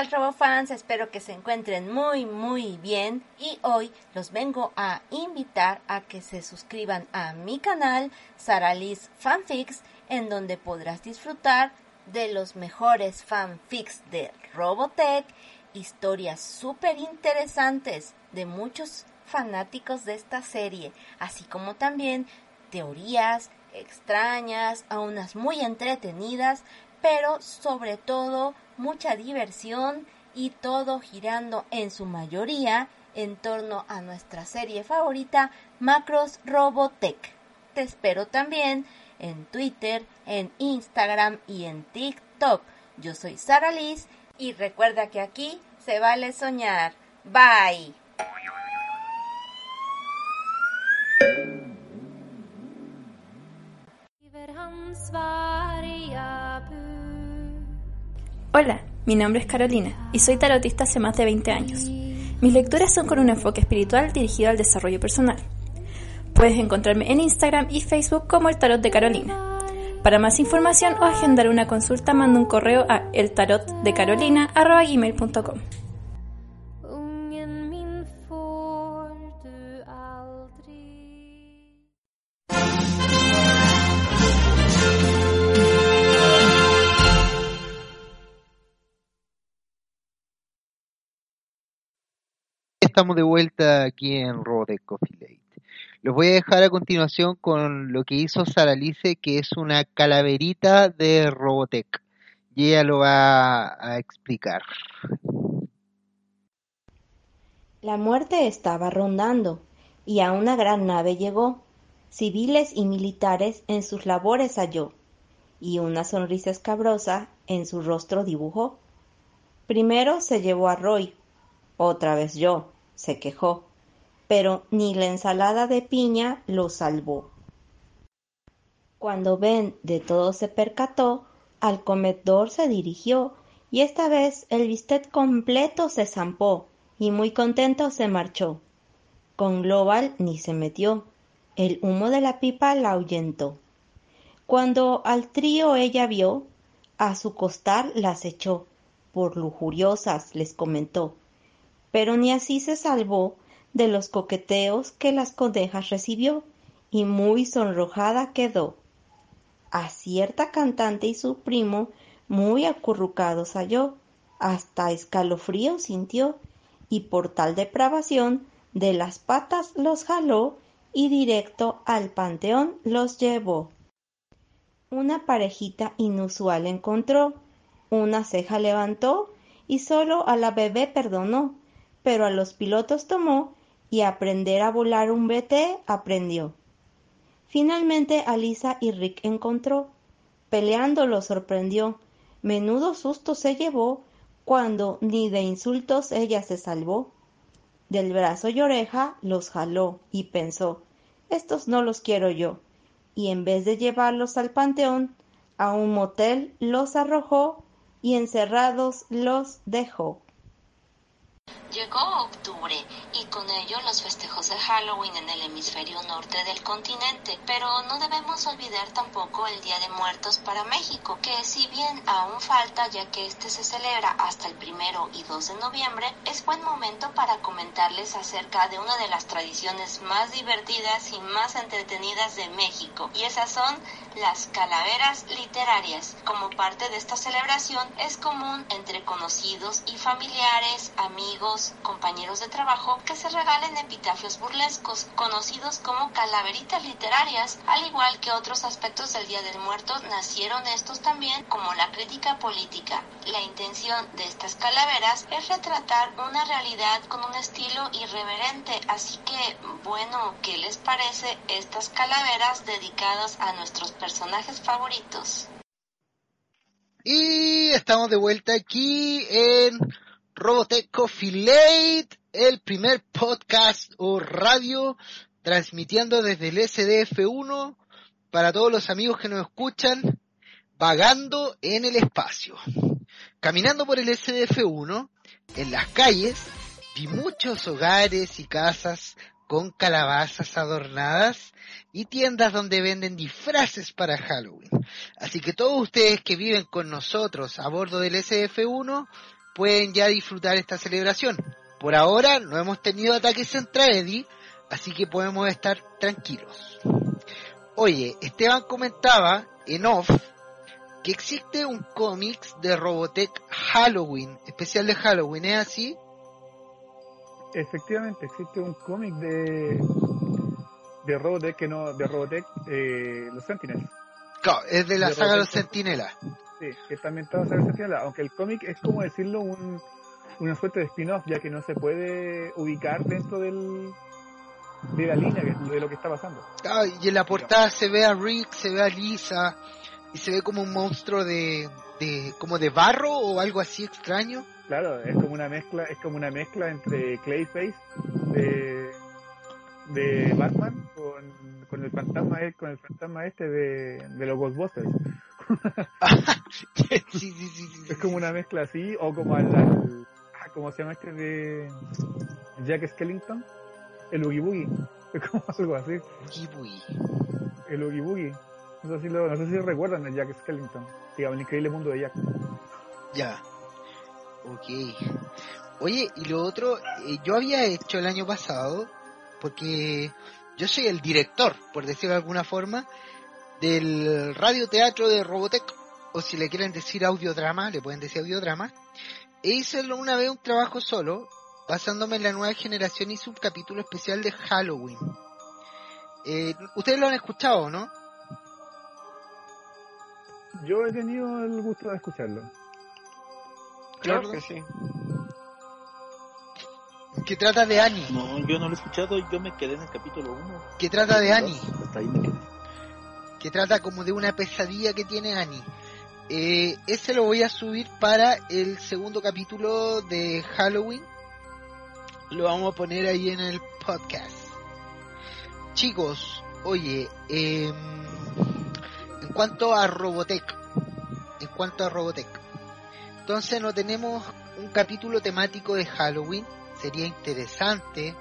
Tal RoboFans? Espero que se encuentren muy muy bien y hoy los vengo a invitar a que se suscriban a mi canal Saralis Fanfics en donde podrás disfrutar de los mejores fanfics de Robotech, historias súper interesantes de muchos fanáticos de esta serie, así como también teorías extrañas, a muy entretenidas, pero sobre todo mucha diversión y todo girando en su mayoría en torno a nuestra serie favorita Macros Robotech. Te espero también en Twitter, en Instagram y en TikTok. Yo soy Sara Liz y recuerda que aquí se vale soñar. Bye. Hola, mi nombre es Carolina y soy tarotista hace más de 20 años. Mis lecturas son con un enfoque espiritual dirigido al desarrollo personal. Puedes encontrarme en Instagram y Facebook como el Tarot de Carolina. Para más información o agendar una consulta, manda un correo a eltarotdecarolina.com. Estamos de vuelta aquí en Coffee Late. Los voy a dejar a continuación con lo que hizo Saralice, que es una calaverita de Robotech. Y ella lo va a explicar. La muerte estaba rondando y a una gran nave llegó. Civiles y militares en sus labores halló y una sonrisa escabrosa en su rostro dibujó. Primero se llevó a Roy, otra vez yo, se quejó, pero ni la ensalada de piña lo salvó. Cuando Ben de todo se percató, al comedor se dirigió, y esta vez el bistec completo se zampó, y muy contento se marchó. Con Global ni se metió, el humo de la pipa la ahuyentó. Cuando al trío ella vio, a su costal las echó, por lujuriosas les comentó, pero ni así se salvó de los coqueteos que las conejas recibió, y muy sonrojada quedó. A cierta cantante y su primo muy acurrucados halló, hasta escalofrío sintió, y por tal depravación de las patas los jaló y directo al panteón los llevó. Una parejita inusual encontró, una ceja levantó y solo a la bebé perdonó, pero a los pilotos tomó y aprender a volar un BT aprendió. Finalmente a Lisa y Rick encontró, peleando lo sorprendió, menudo susto se llevó cuando ni de insultos ella se salvó. Del brazo y oreja los jaló y pensó, estos no los quiero yo y en vez de llevarlos al panteón, a un motel los arrojó y encerrados los dejó. Llegó octubre y con ello los festejos de Halloween en el hemisferio norte del continente, pero no debemos olvidar tampoco el Día de Muertos para México, que si bien aún falta ya que este se celebra hasta el primero y 2 de noviembre, es buen momento para comentarles acerca de una de las tradiciones más divertidas y más entretenidas de México, y esas son las calaveras literarias. Como parte de esta celebración es común entre conocidos y familiares, amigos, compañeros de trabajo que se regalen epitafios burlescos conocidos como calaveritas literarias, al igual que otros aspectos del Día del Muerto nacieron estos también como la crítica política. La intención de estas calaveras es retratar una realidad con un estilo irreverente, así que bueno, ¿qué les parece estas calaveras dedicadas a nuestros personajes favoritos? Y estamos de vuelta aquí en Robotech Coffee Late, el primer podcast o radio transmitiendo desde el SDF1 para todos los amigos que nos escuchan, vagando en el espacio. Caminando por el SDF1, en las calles, vi muchos hogares y casas con calabazas adornadas y tiendas donde venden disfraces para Halloween. Así que todos ustedes que viven con nosotros a bordo del SF1 pueden ya disfrutar esta celebración. Por ahora no hemos tenido ataques en Eddie, así que podemos estar tranquilos. Oye, Esteban comentaba en off que existe un cómics de Robotech Halloween, especial de Halloween, ¿es así? Efectivamente, existe un cómic de de Robotech que no de Robotech eh, los Sentinels. Claro, es de la saga Los Sentinelas. Sí, que está ambientado en la aunque el cómic es como decirlo un, una suerte de spin-off, ya que no se puede ubicar dentro del de la línea de lo que está pasando. Ah, y en la portada se ve a Rick, se ve a Lisa y se ve como un monstruo de, de como de barro o algo así extraño. Claro, es como una mezcla, es como una mezcla entre Clayface de, de Batman con, con el fantasma con el fantasma este de, de los Ghostbusters. *laughs* sí, sí, sí, es como una mezcla así, o como al, al ah, ¿cómo se llama este de Jack Skellington? El Oogie Boogie. *laughs* Es como algo así. Oogie Boogie. El Oogie Boogie. No sé si, lo, no sé si recuerdan a Jack Skellington. Digamos, el increíble mundo de Jack. Ya. Ok. Oye, y lo otro, eh, yo había hecho el año pasado, porque yo soy el director, por decirlo de alguna forma, del radioteatro de Robotech, o si le quieren decir audiodrama, le pueden decir audiodrama. E hice una vez un trabajo solo, basándome en la nueva generación, hice un capítulo especial de Halloween. Eh, Ustedes lo han escuchado, ¿no? Yo he tenido el gusto de escucharlo. Claro que sí. Que trata de Annie. No, yo no lo he escuchado, yo me quedé en el capítulo 1. Que trata de Annie. Hasta ahí me quedé. Que trata como de una pesadilla que tiene Annie. Eh, ese lo voy a subir para el segundo capítulo de Halloween. Lo vamos a poner ahí en el podcast. Chicos, oye, eh, en cuanto a Robotech, en cuanto a Robotech, entonces no tenemos un capítulo temático de Halloween. Sería interesante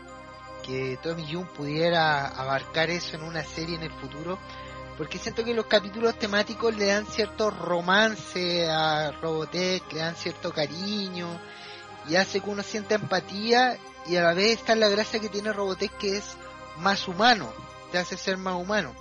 que Tommy June pudiera abarcar eso en una serie en el futuro. Porque siento que los capítulos temáticos le dan cierto romance a Robotech, le dan cierto cariño y hace que uno sienta empatía y a la vez está la gracia que tiene Robotech que es más humano, te hace ser más humano.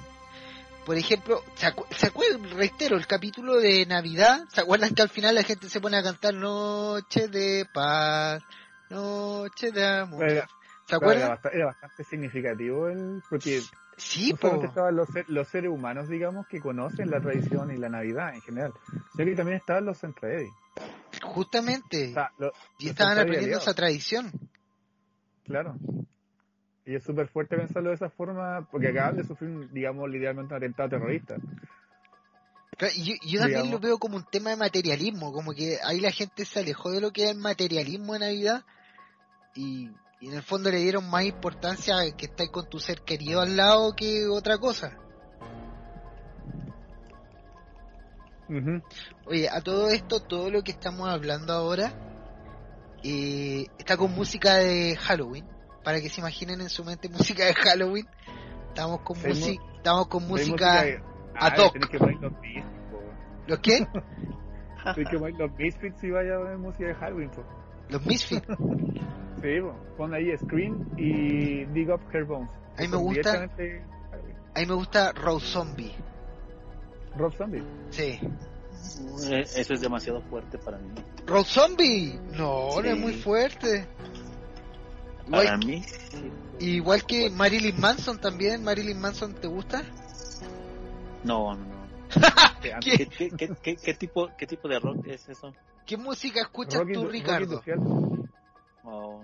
Por ejemplo, ¿se, acu ¿se acuerdan? Reitero, el capítulo de Navidad, ¿se acuerdan que al final la gente se pone a cantar Noche de paz, Noche de amor? Era- ¿Se acuerdan? Era bastante, era bastante significativo el, porque Sí, no estaban los, los seres humanos, digamos, que conocen la tradición y la Navidad en general, sino que también estaban los Centraedi. Justamente. O sea, lo- y estaban aprendiendo esa tradición. Claro. Y es súper fuerte pensarlo de esa forma, porque acaban de sufrir, digamos, literalmente un atentado terrorista. Claro, yo, yo también Digamos. lo veo como un tema de materialismo, como que ahí la gente se alejó de lo que es el materialismo en Navidad y, y en el fondo le dieron más importancia a que estáis con tu ser querido al lado que otra cosa. Oye, a todo esto, todo lo que estamos hablando ahora eh, está con música de Halloween, para que se imaginen en su mente *laughs* música de Halloween. Estamos con, música estamos con música... de- ad hoc. tenés que poner los Misfits, po. ¿Los qué? *laughs* Tienes que poner los Misfits y vaya a poner música de Halloween, po. Los Misfits. *laughs* Sí, po. pon ahí Scream y Dig Up Her Bones. A mí me gusta- directamente Halloween. A mí me gusta Road Zombie. Rob Zombie. Sí. Eh, Eso es demasiado fuerte para mí. Road Zombie. No, no es muy fuerte. Para Igual, mí, sí. igual que Marilyn Manson también. Marilyn Manson, ¿te gusta? No, no, *laughs* ¿Qué, qué, qué, qué, qué tipo, ¿Qué tipo de rock es eso? ¿Qué música escuchas Rock tú, Ricardo? Oh,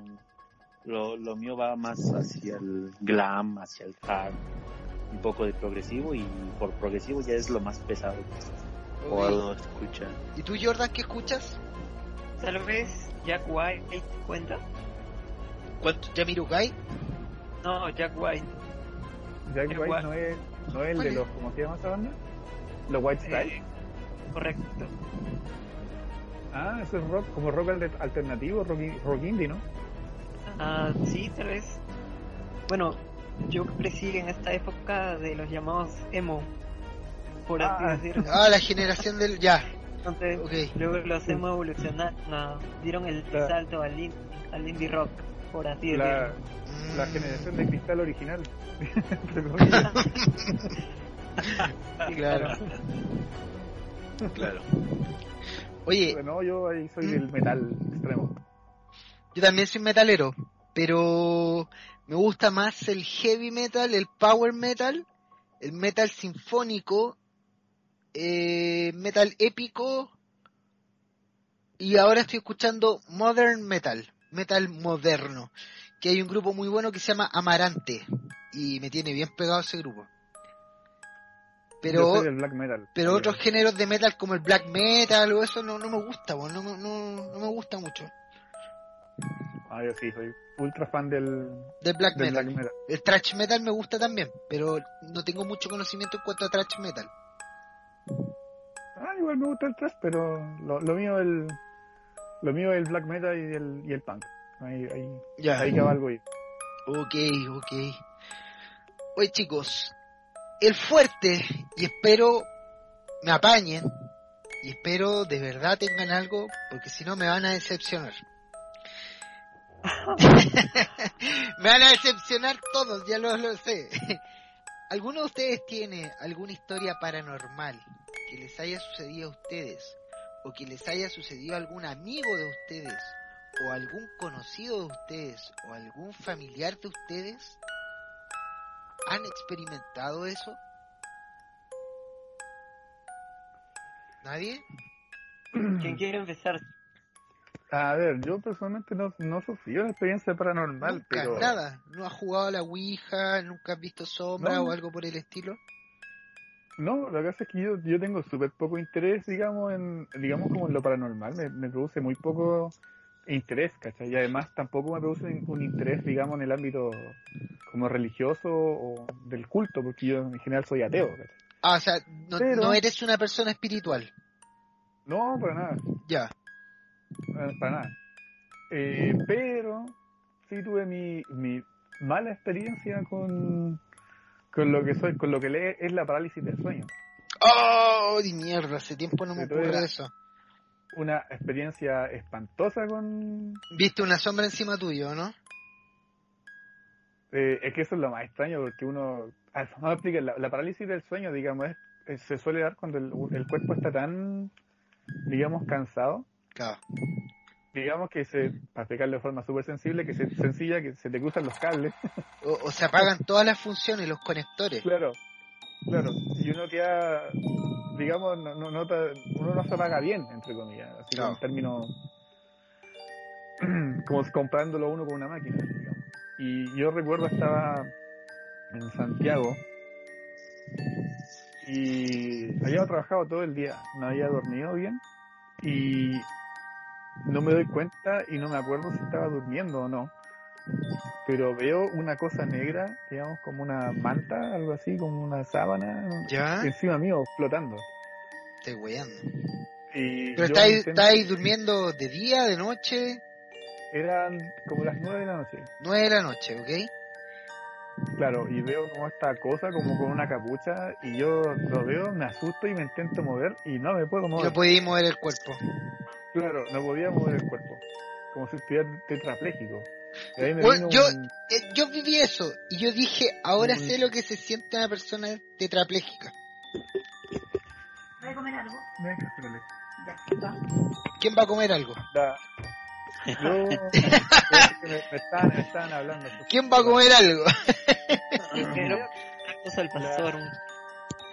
lo, lo mío va más hacia el glam, hacia el hard, un poco de progresivo y por progresivo ya es lo más pesado que puedo escuchar. ¿Y tú, Jordan, qué escuchas? Tal vez Jack White cuenta. ¿Cuánto? ¿Yamirukai? No, Jack White. Jack Jack White White. no es, no es el ¿Cuál de es? los, ¿cómo se llama esa banda? Los White Stripes. Eh, correcto. Ah, eso es rock, como rock al- alternativo, rock, rock indie, ¿no? Ah, sí, tal vez. Bueno, yo crecí en esta época de los llamados emo, por así Ah. decirlo. Ah, la generación del... Ya. Entonces, luego los emo evolucionaron, no, dieron el salto al, in- al indie rock, por así La, decirlo. la Mm. generación de cristal original. *laughs* Claro. Claro. Oye, no, yo ahí soy Mm. del metal extremo. yo también soy metalero, pero me gusta más el heavy metal, el power metal, el metal sinfónico, eh, metal épico y ahora estoy escuchando modern metal, metal moderno, que hay un grupo muy bueno que se llama Amarante y me tiene bien pegado ese grupo. Yo Pero black metal. pero Sí, otros géneros de metal como el black metal o eso no, no me gusta, no, me- no, no me gusta mucho. Ah, yo sí, soy ultra fan del, Del black del metal. black metal. El thrash metal me gusta también, pero no tengo mucho conocimiento en cuanto a thrash metal. Ah, igual me gusta el thrash, pero lo, lo mío el lo mío es el black metal y el, y el punk. Ahí, ahí, Ya. ahí cabalgo y Ok, ok. Oye chicos, el fuerte, y espero me apañen, y espero de verdad tengan algo, porque si no me van a decepcionar. *laughs* me van a decepcionar todos, ya lo, lo sé. ¿Alguno de ustedes tiene alguna historia paranormal que les haya sucedido a ustedes? ¿O que les haya sucedido a algún amigo de ustedes? ¿O algún conocido de ustedes? ¿O algún familiar de ustedes? ¿Han experimentado eso? ¿Nadie? ¿Quién quiere empezar? A ver, yo personalmente no, no sufrí una experiencia paranormal, Nunca, pero nada. ¿No has jugado a la Ouija? ¿Nunca has visto sombra No. o algo por el estilo? no, lo que pasa es que yo, yo tengo súper poco interés, digamos, en digamos como en lo paranormal, me, me produce muy poco interés, ¿cachai? Y además tampoco me produce un interés, digamos, en el ámbito como religioso o del culto, porque yo en general soy ateo, ¿cachai? Ah, o sea, no, Pero- no eres una persona espiritual. No, para nada. Ya. Para nada. Eh, pero sí tuve mi, mi mala experiencia con, con lo que soy, con lo que lee es la parálisis del sueño. ¡Oh, di mierda! Hace tiempo no me ocurre eso. Una experiencia espantosa con... Viste una sombra encima tuyo, ¿no? eh, es que eso es lo más extraño porque uno... explicar, la, la parálisis del sueño, digamos, es- es- se suele dar cuando el, el cuerpo está tan, digamos, cansado. Claro. Digamos que se, para explicarlo de forma súper sensible, que se, sencilla, que se te cruzan los cables. O, o se apagan todas las funciones, los conectores. Claro, claro. Y uno queda, digamos, no, no, no uno no se paga bien, entre comillas, así Claro. en términos, *clears throat* como comparándolo uno con una máquina, digamos. Y yo recuerdo estaba en Santiago y había trabajado todo el día, no había dormido bien y no me doy cuenta y no me acuerdo si estaba durmiendo o no pero veo una cosa negra, digamos como una manta, algo así, como una sábana, ¿Ya? encima mío, flotando. Estoy weyando. Y ¿Pero estáis, intento- estáis durmiendo de día, de noche? Eran como las nueve de la noche, Nueve de la noche, ¿ok? claro, y veo como esta cosa, como con una capucha, y yo lo veo, me asusto y me intento mover, y no me puedo mover. No podéis mover el cuerpo. Claro, no podía mover el cuerpo, como si estuviera tetrapléjico. Bueno, yo, un- eh, yo viví eso y yo dije, ahora Un- sé lo que se siente una persona tetrapléjica. ¿Voy a comer algo? ¿Quién va a comer algo? Da- Yo, me, me estaban, me estaban hablando. ¿Quién va a comer algo? *laughs* Pastor.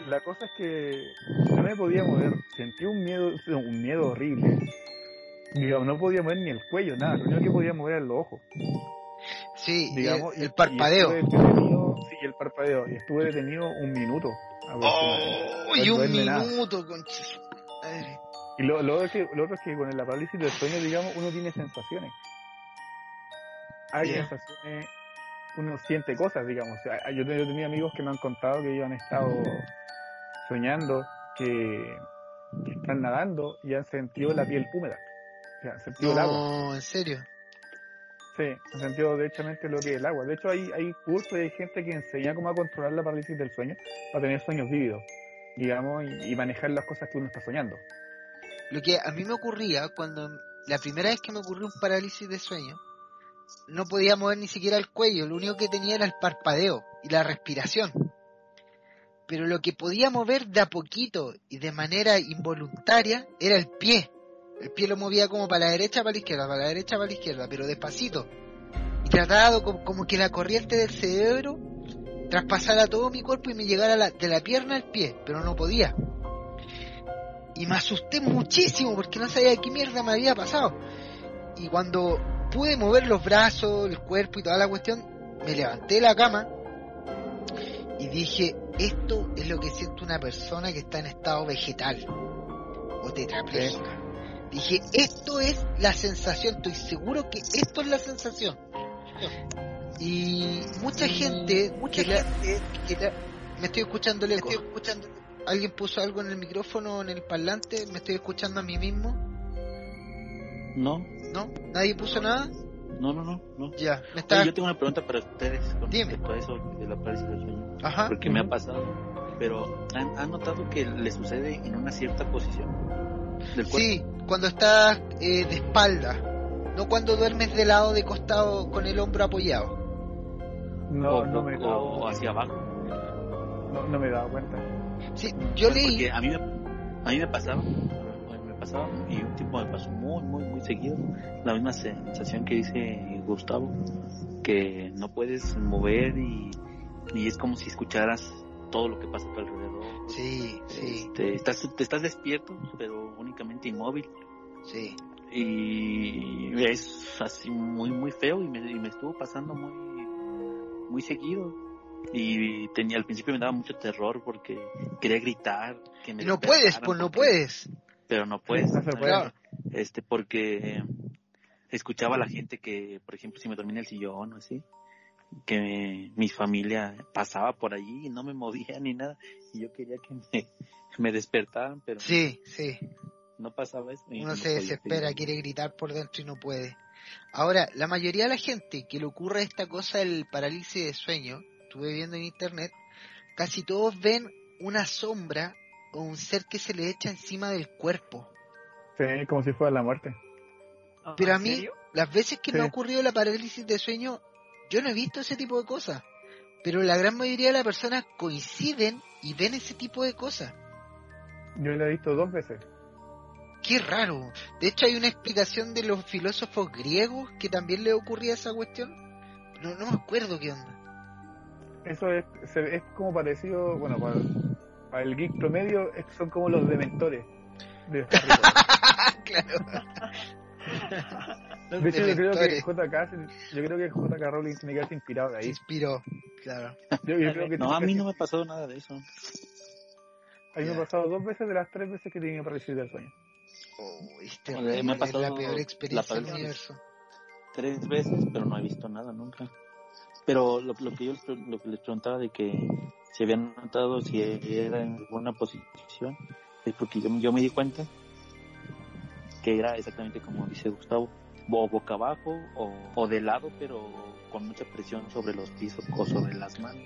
La cosa es que no me podía mover, sentí un miedo, un miedo horrible. Digamos, no podía mover ni el cuello, nada, lo único que podía mover era los ojos. Sí, Digamos, el, y- el parpadeo. y sí, el parpadeo, y estuve detenido un minuto. Oh, y un minuto, madre. Y lo, lo, otro que, lo otro es que con la parálisis del sueño, digamos, uno tiene sensaciones. Hay Yeah. sensaciones, uno siente cosas, digamos. O sea, yo, yo tenía amigos que me han contado que ellos han estado soñando, que, que están nadando y han sentido la piel húmeda. *laughs* Han sentido el agua. No, en serio. Sí, han sentido derechamente lo que es el agua. De hecho, hay, hay cursos y hay gente que enseña cómo a controlar la parálisis del sueño para tener sueños vívidos, digamos, y, y manejar las cosas que uno está soñando. Lo que a mí me ocurría cuando la primera vez que me ocurrió un parálisis de sueño, no podía mover ni siquiera el cuello, lo único que tenía era el parpadeo y la respiración. Pero lo que podía mover de a poquito y de manera involuntaria era el pie. El pie lo movía como para la derecha, para la izquierda, para la derecha, para la izquierda, pero despacito. Y trataba como, que la corriente del cerebro traspasara todo mi cuerpo y me llegara la- de la pierna al pie, pero no podía y me asusté muchísimo porque no sabía qué mierda me había pasado. Y cuando pude mover los brazos, el cuerpo y toda la cuestión, me levanté de la cama y dije, esto es lo que siente una persona que está en estado vegetal o tetrapléjica. Dije, esto es la sensación, estoy seguro que esto es la sensación. Y mucha gente, mucha gente, que la- me estoy escuchando el eco. ¿Alguien puso algo en el micrófono, en el parlante? ¿Me estoy escuchando a mí mismo? No, ¿No? ¿Nadie puso nada? no, no, no. no. Ya, me Oye, está... yo tengo una pregunta para ustedes con respecto a eso de la parálisis del sueño. Ajá. Porque me ha pasado. Pero ¿han, han notado que le sucede en una cierta posición del? Sí, cuando estás eh, de espalda. No cuando duermes de lado, de costado, con el hombro apoyado. No, o, no me he o dado, hacia abajo. no, no me he dado cuenta. Sí, yo leí... Porque a mí me, a mí me pasaba, me pasaba, y un tiempo me pasó muy, muy, muy seguido, la misma sensación que dice Gustavo, que no puedes mover y, y es como si escucharas todo lo que pasa a tu alrededor. Sí, sí, Este, estás, te estás despierto, pero únicamente inmóvil. sí. Y es así muy, muy feo y me, y me estuvo pasando muy, muy seguido. Y tenía, al principio me daba mucho terror porque quería gritar. Que me no puedes, pues no porque- puedes. Pero no *laughs* puedes. No se puede. Claro. Este, porque escuchaba a la gente que, por ejemplo, si me dormía en el sillón o así, que mi familia pasaba por allí y no me movía ni nada. Y yo quería que me, me despertaran, pero Sí, sí. no pasaba eso. Uno no se desespera, seguir. quiere gritar por dentro y no puede. Ahora, la mayoría de la gente que le ocurre esta cosa del parálisis de sueño, estuve viendo en internet, casi todos ven una sombra o un ser que se le echa encima del cuerpo. Sí, como si fuera la muerte. Pero a ¿En mí, serio? las veces que me ha ocurrido la parálisis de sueño, yo no he visto ese tipo de cosas. Pero la gran mayoría de las personas coinciden y ven ese tipo de cosas. Yo lo he visto dos veces. Qué raro. De hecho, hay una explicación de los filósofos griegos que también le ocurría esa cuestión. No, no me acuerdo qué onda. Eso es, se- es como parecido, bueno, para, para el geek promedio son como los dementores de *laughs* claro. De hecho, yo creo que. JK, yo creo que JK Rowling tiene que haberse inspirado de Se ahí. inspiró, claro. Yo, yo creo que No, a mí que- no me ha pasado nada de eso. a mí me ha pasado dos veces de las tres veces que tenía parálisis del sueño. Oh, es Joder, terrible, me ha pasado la peor la experiencia del parálisis. universo. Tres veces, pero no he visto nada nunca. Pero lo, lo que yo les, lo que les preguntaba de que si habían notado si era en alguna posición, es porque yo, yo me di cuenta que era exactamente como dice Gustavo, o boca abajo o, o de lado, pero con mucha presión sobre los pisos o sobre las manos.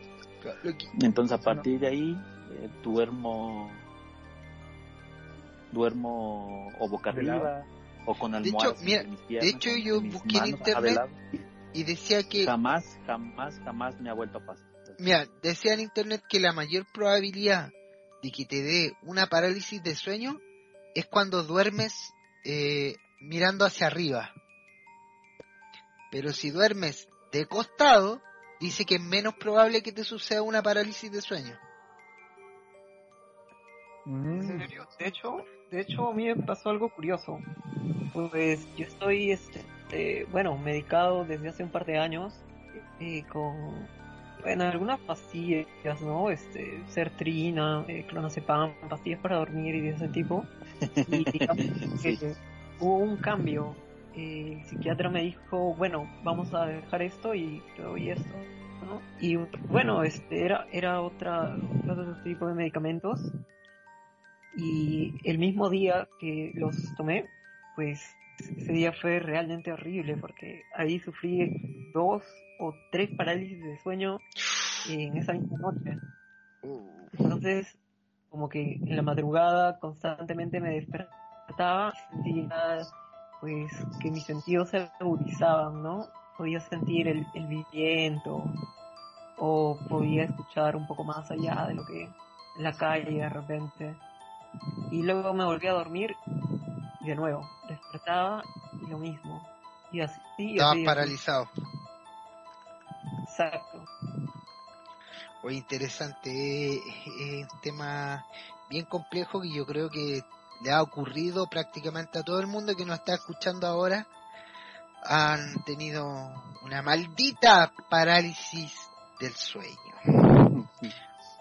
Entonces a partir de ahí eh, duermo duermo o boca De arriba o con De almohadas hecho, mira, mis piernas, hecho, yo busqué en de internet y decía que, Jamás, jamás, jamás me ha vuelto a pasar. mira, decía en internet que la mayor probabilidad de que te dé una parálisis de sueño es cuando duermes eh, mirando hacia arriba. Pero si duermes de costado, dice que es menos probable que te suceda una parálisis de sueño. Mm. ¿En serio? De hecho, de hecho a mí me pasó algo curioso. Pues yo estoy, este, eh, bueno, medicado desde hace un par de años eh, con, bueno, algunas pastillas, ¿no? Este, Sertrina, eh, clonazepam, pastillas para dormir y de ese tipo. *laughs* Y digamos que hubo un cambio. Eh, el psiquiatra me dijo, bueno, vamos a dejar esto y te doy esto. Y bueno, este era, era otra, otro tipo de medicamentos y el mismo día que los tomé, pues ese día fue realmente horrible porque ahí sufrí dos o tres parálisis de sueño en esa misma noche. Entonces, como que en la madrugada constantemente me despertaba, sentía pues que mis sentidos se agudizaban, ¿no? Podía sentir el, el viento o podía escuchar un poco más allá de lo que la calle de repente. Y luego me volví a dormir y de nuevo despertaba y lo mismo. Y así, y así, así. paralizado. Exacto. Oye, interesante. eh, Es un tema bien complejo que yo creo que le ha ocurrido prácticamente a todo el mundo que nos está escuchando ahora. Han tenido una maldita parálisis del sueño.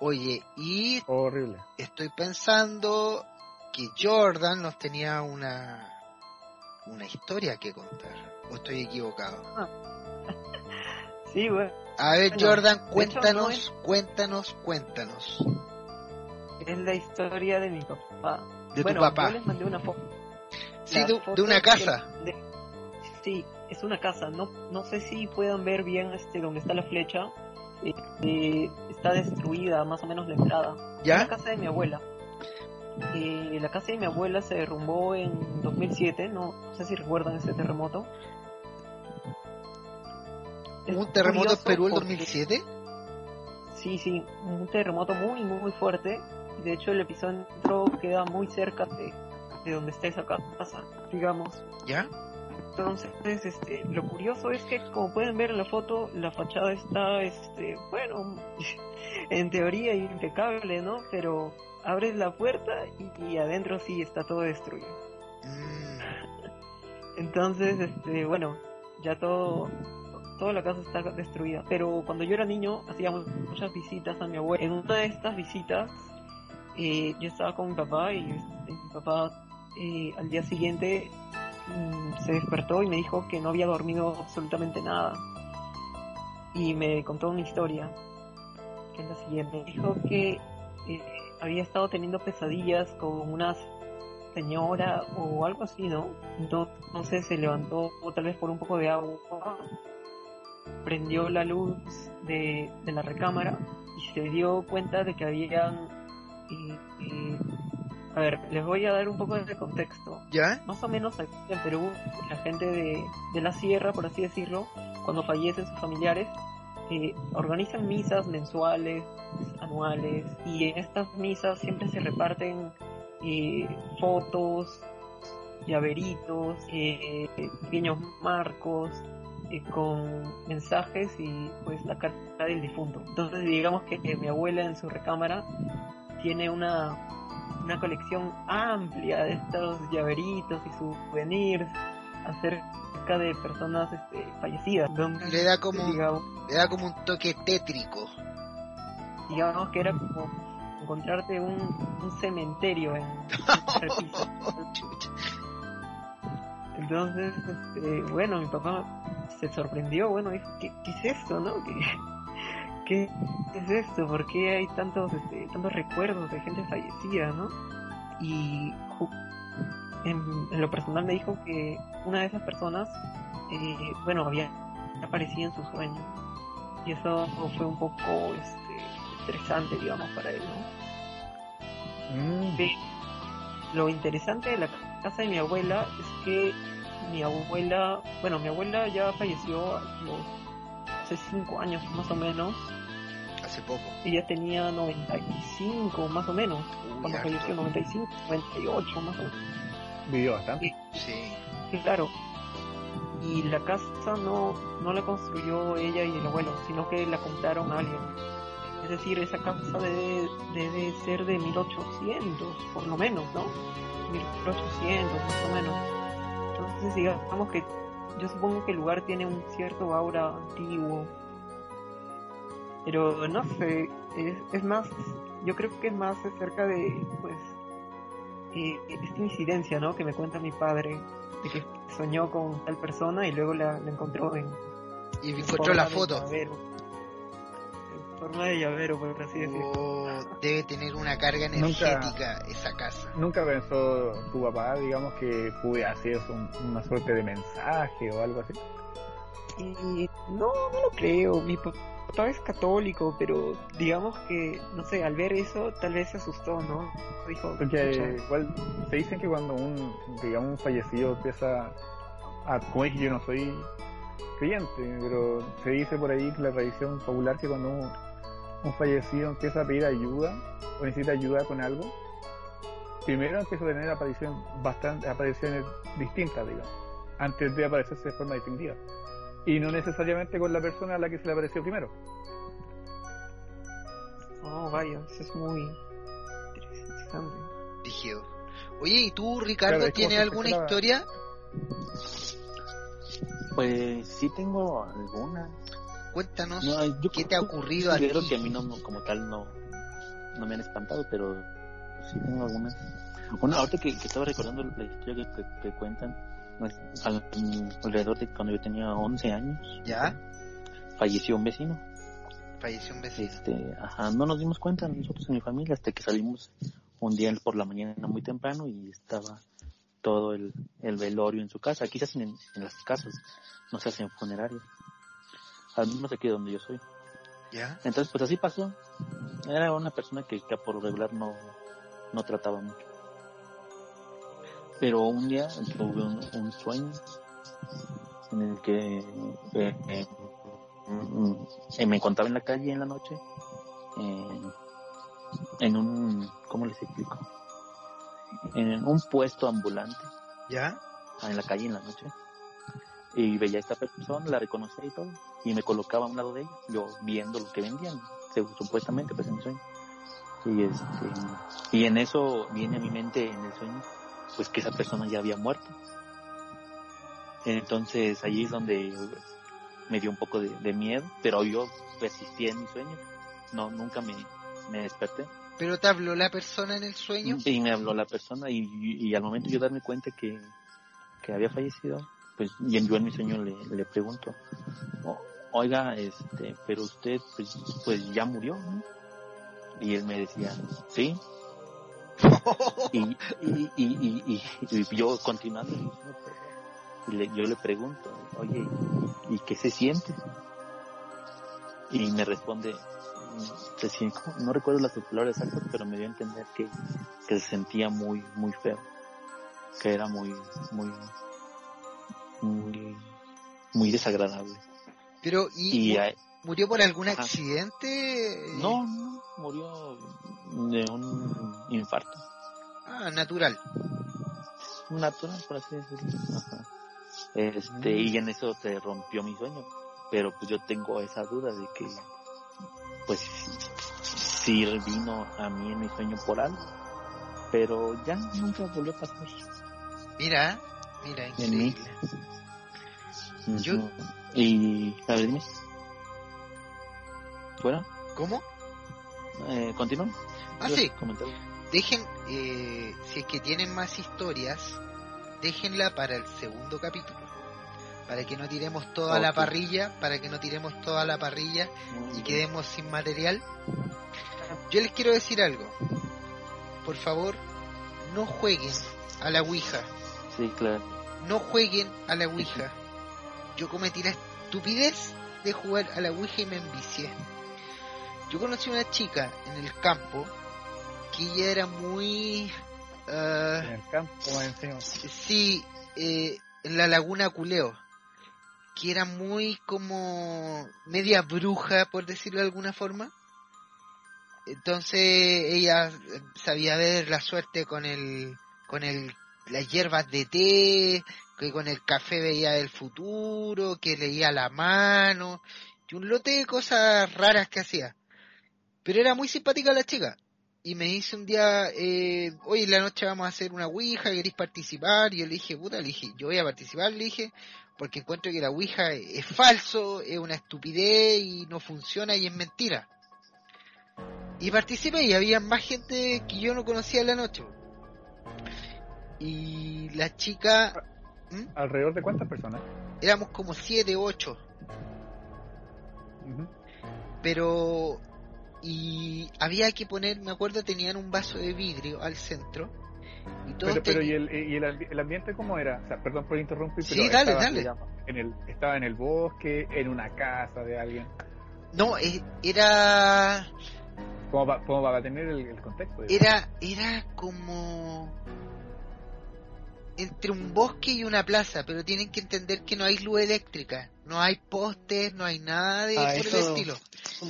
Oye, y Horrible. estoy pensando que Jordan nos tenía una una historia que contar. ¿O estoy equivocado? *laughs* Sí, bueno. A ver, Bueno, Jordan, hecho, cuéntanos, no es- cuéntanos, cuéntanos. Es la historia de mi papá. De tu bueno, papá. Yo les mandé una foto. Sí, de, una casa. Sí, es una casa. No, no sé si puedan ver bien este donde está la flecha. Eh, eh, está destruida, más o menos la entrada. ¿Ya? Es la casa de mi abuela. Eh, la casa de mi abuela se derrumbó en 2007. No, no sé si recuerdan ese terremoto. Es ¿Un terremoto en Perú porque- 2007? Sí, sí, un terremoto muy, muy fuerte. De hecho, el epicentro queda muy cerca de, de donde está esa casa, digamos. ¿Ya? Entonces, este, lo curioso es que, como pueden ver en la foto, la fachada está, este, bueno, *laughs* en teoría impecable, ¿no? Pero abres la puerta y, y adentro sí está todo destruido. Entonces, este, bueno, ya todo, toda la casa está destruida. Pero cuando yo era niño, hacíamos muchas visitas a mi abuela. En una de estas visitas, eh, yo estaba con mi papá y este, mi papá eh, al día siguiente mm, se despertó y me dijo que no había dormido absolutamente nada. Y me contó una historia, que es la siguiente. Me dijo que eh, había estado teniendo pesadillas con una señora o algo así, ¿no? Entonces se levantó tal vez por un poco de agua, prendió la luz de, de la recámara y se dio cuenta de que habían eh, eh, a ver, les voy a dar un poco de contexto. ¿Ya? Más o menos aquí en Perú, la gente de, de la sierra, por así decirlo, cuando fallecen sus familiares, eh, organizan misas mensuales, anuales, y en estas misas siempre se reparten eh, fotos, llaveritos, eh, pequeños marcos, eh, con mensajes y pues la carta del difunto. Entonces digamos que mi abuela en su recámara tiene una, una colección amplia de estos llaveritos y souvenirs acerca de personas este, fallecidas. Entonces, Le da como, digamos, le da como un toque tétrico. digamos que era como encontrarte un, un cementerio en, *laughs* en. Entonces, este, bueno, mi papá se sorprendió, bueno, dijo, ¿qué, qué es esto, no? ¿Qué, qué es esto? ¿Por qué hay tantos, este, tantos recuerdos de gente fallecida, no? Y en, en lo personal me dijo que una de esas personas, eh, bueno, había aparecido en su sueño. Y eso fue un poco, este, estresante, digamos, para él, ¿no? Mm. Lo interesante de la casa de mi abuela es que mi abuela, bueno, mi abuela ya falleció a los hace cinco años más o menos. Hace poco. Ella tenía 95 más o menos. cuando harto. falleció 95, 98 más o menos. Vivió bastante. Sí. Sí, claro. Y la casa no, no la construyó ella y el abuelo, sino que la compraron a alguien. Es decir, esa casa debe, debe ser de 1800, por lo menos, ¿no? 1800, más o menos. Entonces, digamos que yo supongo que el lugar tiene un cierto aura antiguo. Pero no sé, es, es más, yo creo que es más acerca de, pues, eh, esta incidencia, ¿no? Que me cuenta mi padre, de que soñó con tal persona y luego la, la encontró en... Y en encontró la foto. Forma de llavero, por así decirlo. Oh, debe tener una carga Nunca- energética esa casa. ¿Nunca pensó tu papá, digamos, que pudiera ser eso un- una suerte de mensaje o algo así? Y no, no lo creo. Mi papá es católico, pero digamos que, no sé, al ver eso, tal vez se asustó, ¿no? Dijo, Porque "Pucha, igual se dicen que cuando un, digamos, un fallecido empieza a, como dije, yo no soy creyente, pero se dice por ahí que la tradición popular que cuando un, fallecido empieza a pedir ayuda o necesita ayuda con algo, primero empieza a tener aparición, bastante, apariciones distintas, digamos, antes de aparecerse de forma distintiva. Y no necesariamente con la persona a la que se le apareció primero. Oh, vaya, eso es muy interesante. Rígido. Oye, ¿y tú, Ricardo, Claro, tienes alguna historia? Pues sí tengo alguna. Cuéntanos No, yo qué te ha ocurrido a ti. Creo que a mí no, no- como tal no, no me han espantado, pero sí tengo algunas. Bueno, ahorita que, que estaba recordando la historia que, que- que cuentan, pues, al- alrededor de cuando yo tenía 11 años, ¿Ya? falleció un vecino. Falleció un vecino. Este, ajá, no nos dimos cuenta nosotros en mi familia hasta que salimos un día por la mañana muy temprano y estaba todo el, el velorio en su casa. Aquí se hacen en, en las casas, no se hacen funerarias. Al menos aquí donde yo soy. ¿Ya? Entonces, pues así pasó. Era una persona que, que por regular no, no trataba mucho. Pero un día tuve un, un sueño en el que eh, eh, eh, me encontraba en la calle en la noche, eh, en un, ¿cómo les explico? En un puesto ambulante, ¿Ya? en la calle en la noche. Y veía a esta persona, la reconocía y todo, y me colocaba a un lado de ella, yo viendo lo que vendían, supuestamente, pues en el sueño. Y este, y en eso viene a mi mente en el sueño, pues que esa persona ya había muerto. Entonces ahí es donde me dio un poco de, de miedo, pero yo persistí en mi sueño. No, nunca me, me desperté. ¿Pero te habló la persona en el sueño? Y me habló la persona y, y- y al momento yo darme cuenta que, que había fallecido, pues y yo en mi sueño le, le pregunto, "O- oiga, este, pero usted pues, pues ya murió, ¿no? Y él me decía, sí. y, y, y, y, yo continuando, y le- yo le pregunto, oye, ¿y qué se siente? Y me responde, no recuerdo las palabras exactas, pero me dio a entender que, que se sentía muy, muy feo, que era muy, muy, muy, muy desagradable. Pero, ¿y, murió por algún Ajá. accidente? no, no, murió de un infarto. Ah, natural. natural, por así decirlo. Ajá. Este, y en eso se rompió mi sueño. Pero pues yo tengo esa duda de que, pues, si vino a mí en mi sueño por algo. Pero ya nunca volvió a pasar Mira, mira, en mí. Yo... Y, a ver, dime. Bueno, ¿Cómo? eh, continúa. Ah, ¿Ibas sí. comentar? Dejen, eh, si es que tienen más historias, déjenla para el segundo capítulo. Para que no tiremos toda la parrilla, para que no tiremos toda la parrilla y quedemos sin material. Yo les quiero decir algo. Por favor, no jueguen a la Ouija. Sí, claro. No jueguen a la Ouija. Yo cometí la estupidez de jugar a la Ouija y me envicié. Yo conocí una chica en el campo que ella era muy... ah, En el campo, encima. Sí, eh, en la laguna Culeo, que era muy como media bruja, por decirlo de alguna forma. Entonces ella sabía ver la suerte con el, con el, las hierbas de té, que con el café veía el futuro, que leía la mano, y un lote de cosas raras que hacía. Pero era muy simpática la chica. Y me dice un día, eh, hoy en la noche vamos a hacer una Ouija, ¿queréis participar? Y yo le dije, puta, le dije, yo voy a participar, le dije, porque encuentro que la Ouija es falso, es una estupidez y no funciona y es mentira. Y participé y había más gente que yo no conocía en la noche. Y la chica, ¿Alrededor de cuántas personas? éramos como siete, ocho. Ujú. pero y había que poner, me acuerdo, tenían un vaso de vidrio al centro y Pero, pero ¿y, el, y el, el ambiente cómo era? O sea, perdón por interrumpir, pero Sí, dale, estaba, dale. digamos, en el, estaba en el bosque, en una casa de alguien. no eh, era ¿Cómo va, cómo va a tener el, el contexto? digamos? era era como entre un bosque y una plaza, pero tienen que entender que no hay luz eléctrica, no hay postes, no hay nada de Ah, por el estilo.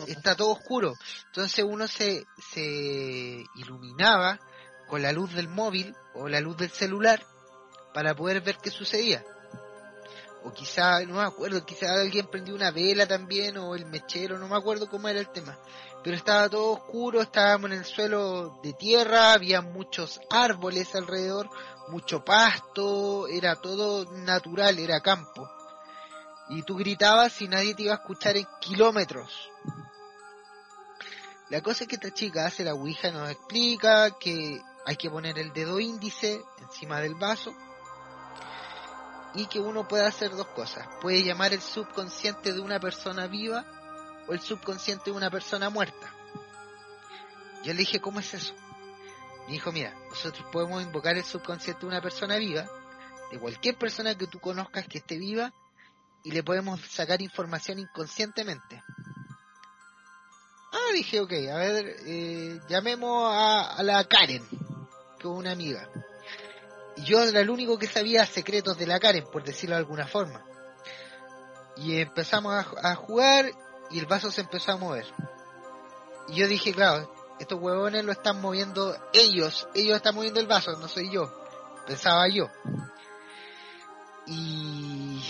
Está todo oscuro. Entonces uno se, se iluminaba con la luz del móvil o la luz del celular para poder ver qué sucedía. O quizá, no me acuerdo, quizá alguien prendió una vela también o el mechero, no me acuerdo cómo era el tema. Pero estaba todo oscuro, estábamos en el suelo de tierra, había muchos árboles alrededor, mucho pasto, era todo natural, era campo. Y tú gritabas y nadie te iba a escuchar en kilómetros. La cosa es que esta chica hace la Ouija, nos explica que hay que poner el dedo índice encima del vaso y que uno puede hacer dos cosas. Puede llamar el subconsciente de una persona viva o el subconsciente de una persona muerta. Yo le dije, ¿cómo es eso? Me dijo, mira, nosotros podemos invocar el subconsciente de una persona viva, de cualquier persona que tú conozcas que esté viva, y le podemos sacar información inconscientemente. Ah, dije, ok, a ver, eh, llamemos a, la Karen, que es una amiga. Y yo era el único que sabía secretos de la Karen, por decirlo de alguna forma. Y empezamos a jugar y el vaso se empezó a mover. Y yo dije, claro, estos huevones lo están moviendo ellos, ellos están moviendo el vaso, no soy yo. Pensaba yo. Y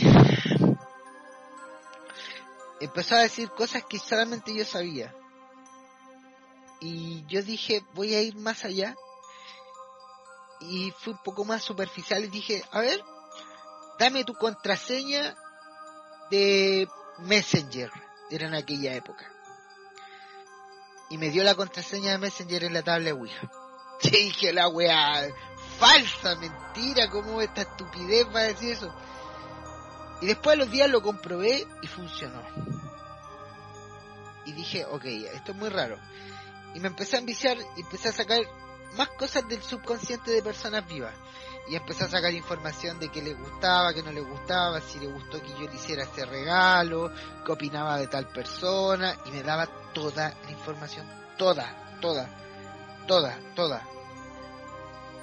empezó a decir cosas que solamente yo sabía. Y yo dije, voy a ir más allá. Y fui un poco más superficial y dije, a ver, dame tu contraseña de Messenger. Era en aquella época. Y me dio la contraseña de Messenger en la tabla de Ouija. *laughs* Y dije, la wea falsa, mentira, ¿cómo esta estupidez va a decir eso? Y después de los días lo comprobé y funcionó. Y dije, ok, esto es muy raro. Y me empecé a enviciar y empecé a sacar más cosas del subconsciente de personas vivas. Y empecé a sacar información de qué le gustaba, qué no le gustaba, si le gustó que yo le hiciera este regalo, qué opinaba de tal persona, y me daba toda la información, toda, toda, toda, toda.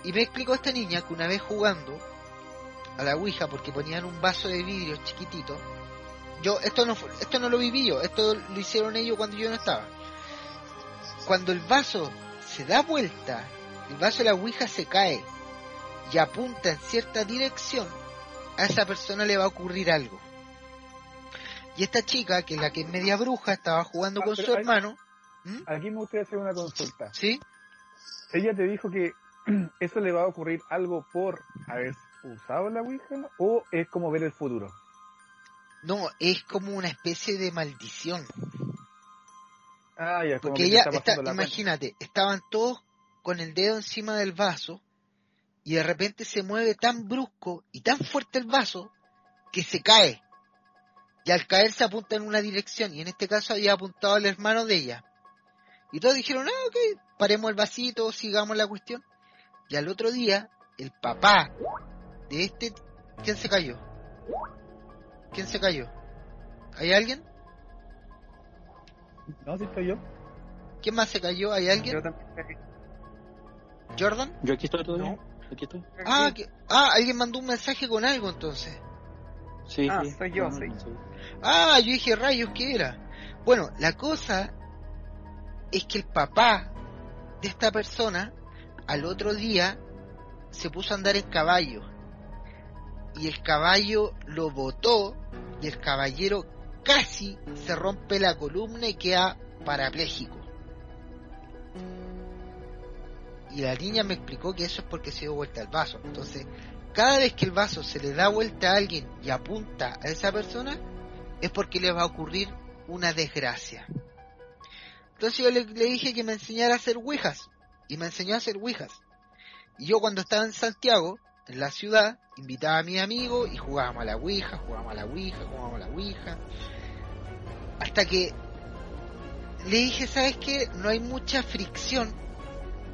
Y me explicó esta niña que una vez jugando a la Ouija, porque ponían un vaso de vidrio chiquitito, yo, esto no, esto no lo viví yo, esto lo hicieron ellos cuando yo no estaba. Cuando el vaso se da vuelta, el vaso de la Ouija se cae y apunta en cierta dirección, a esa persona le va a ocurrir algo. Y esta chica, que es la que es media bruja, estaba jugando Ah, con su hay- hermano. Aquí me gustaría hacer una consulta. ¿Sí? Ella te dijo que *clears throat* eso le va a ocurrir algo por haber usado la Ouija o es como ver el futuro. No, es como una especie de maldición. Ah, ya, Porque ella, está cuenta. imagínate, estaban todos con el dedo encima del vaso y de repente se mueve tan brusco y tan fuerte el vaso que se cae. Y al caer se apunta en una dirección y en este caso había apuntado al hermano de ella. Y todos dijeron, ah, ok, paremos el vasito, sigamos la cuestión. Y al otro día, el papá de este... ¿Quién se cayó? ¿Quién se cayó? ¿Hay alguien? No, si estoy yo. ¿Quién más se cayó? ¿Hay alguien? Yo también. ¿Jordan? Yo aquí estoy todavía. Aquí estoy. Ah, que- ah, alguien mandó un mensaje con algo entonces. Sí, Ah, sí. soy yo, No, sí. no, sí. Ah, yo dije rayos, ¿qué era? Bueno, la cosa es que el papá de esta persona al otro día se puso a andar en caballo. Y el caballo lo botó y el caballero casi se rompe la columna y queda parapléjico. Y la niña me explicó que eso es porque se dio vuelta el vaso. Entonces, cada vez que el vaso se le da vuelta a alguien y apunta a esa persona, es porque le va a ocurrir una desgracia. Entonces yo le, dije que me enseñara a hacer ouijas. Y me enseñó a hacer ouijas. Y yo cuando estaba en Santiago, en la ciudad, invitaba a mis amigos y jugábamos a la ouija, jugábamos a la ouija, jugábamos a la ouija. Hasta que le dije, ¿sabes qué? No hay mucha fricción.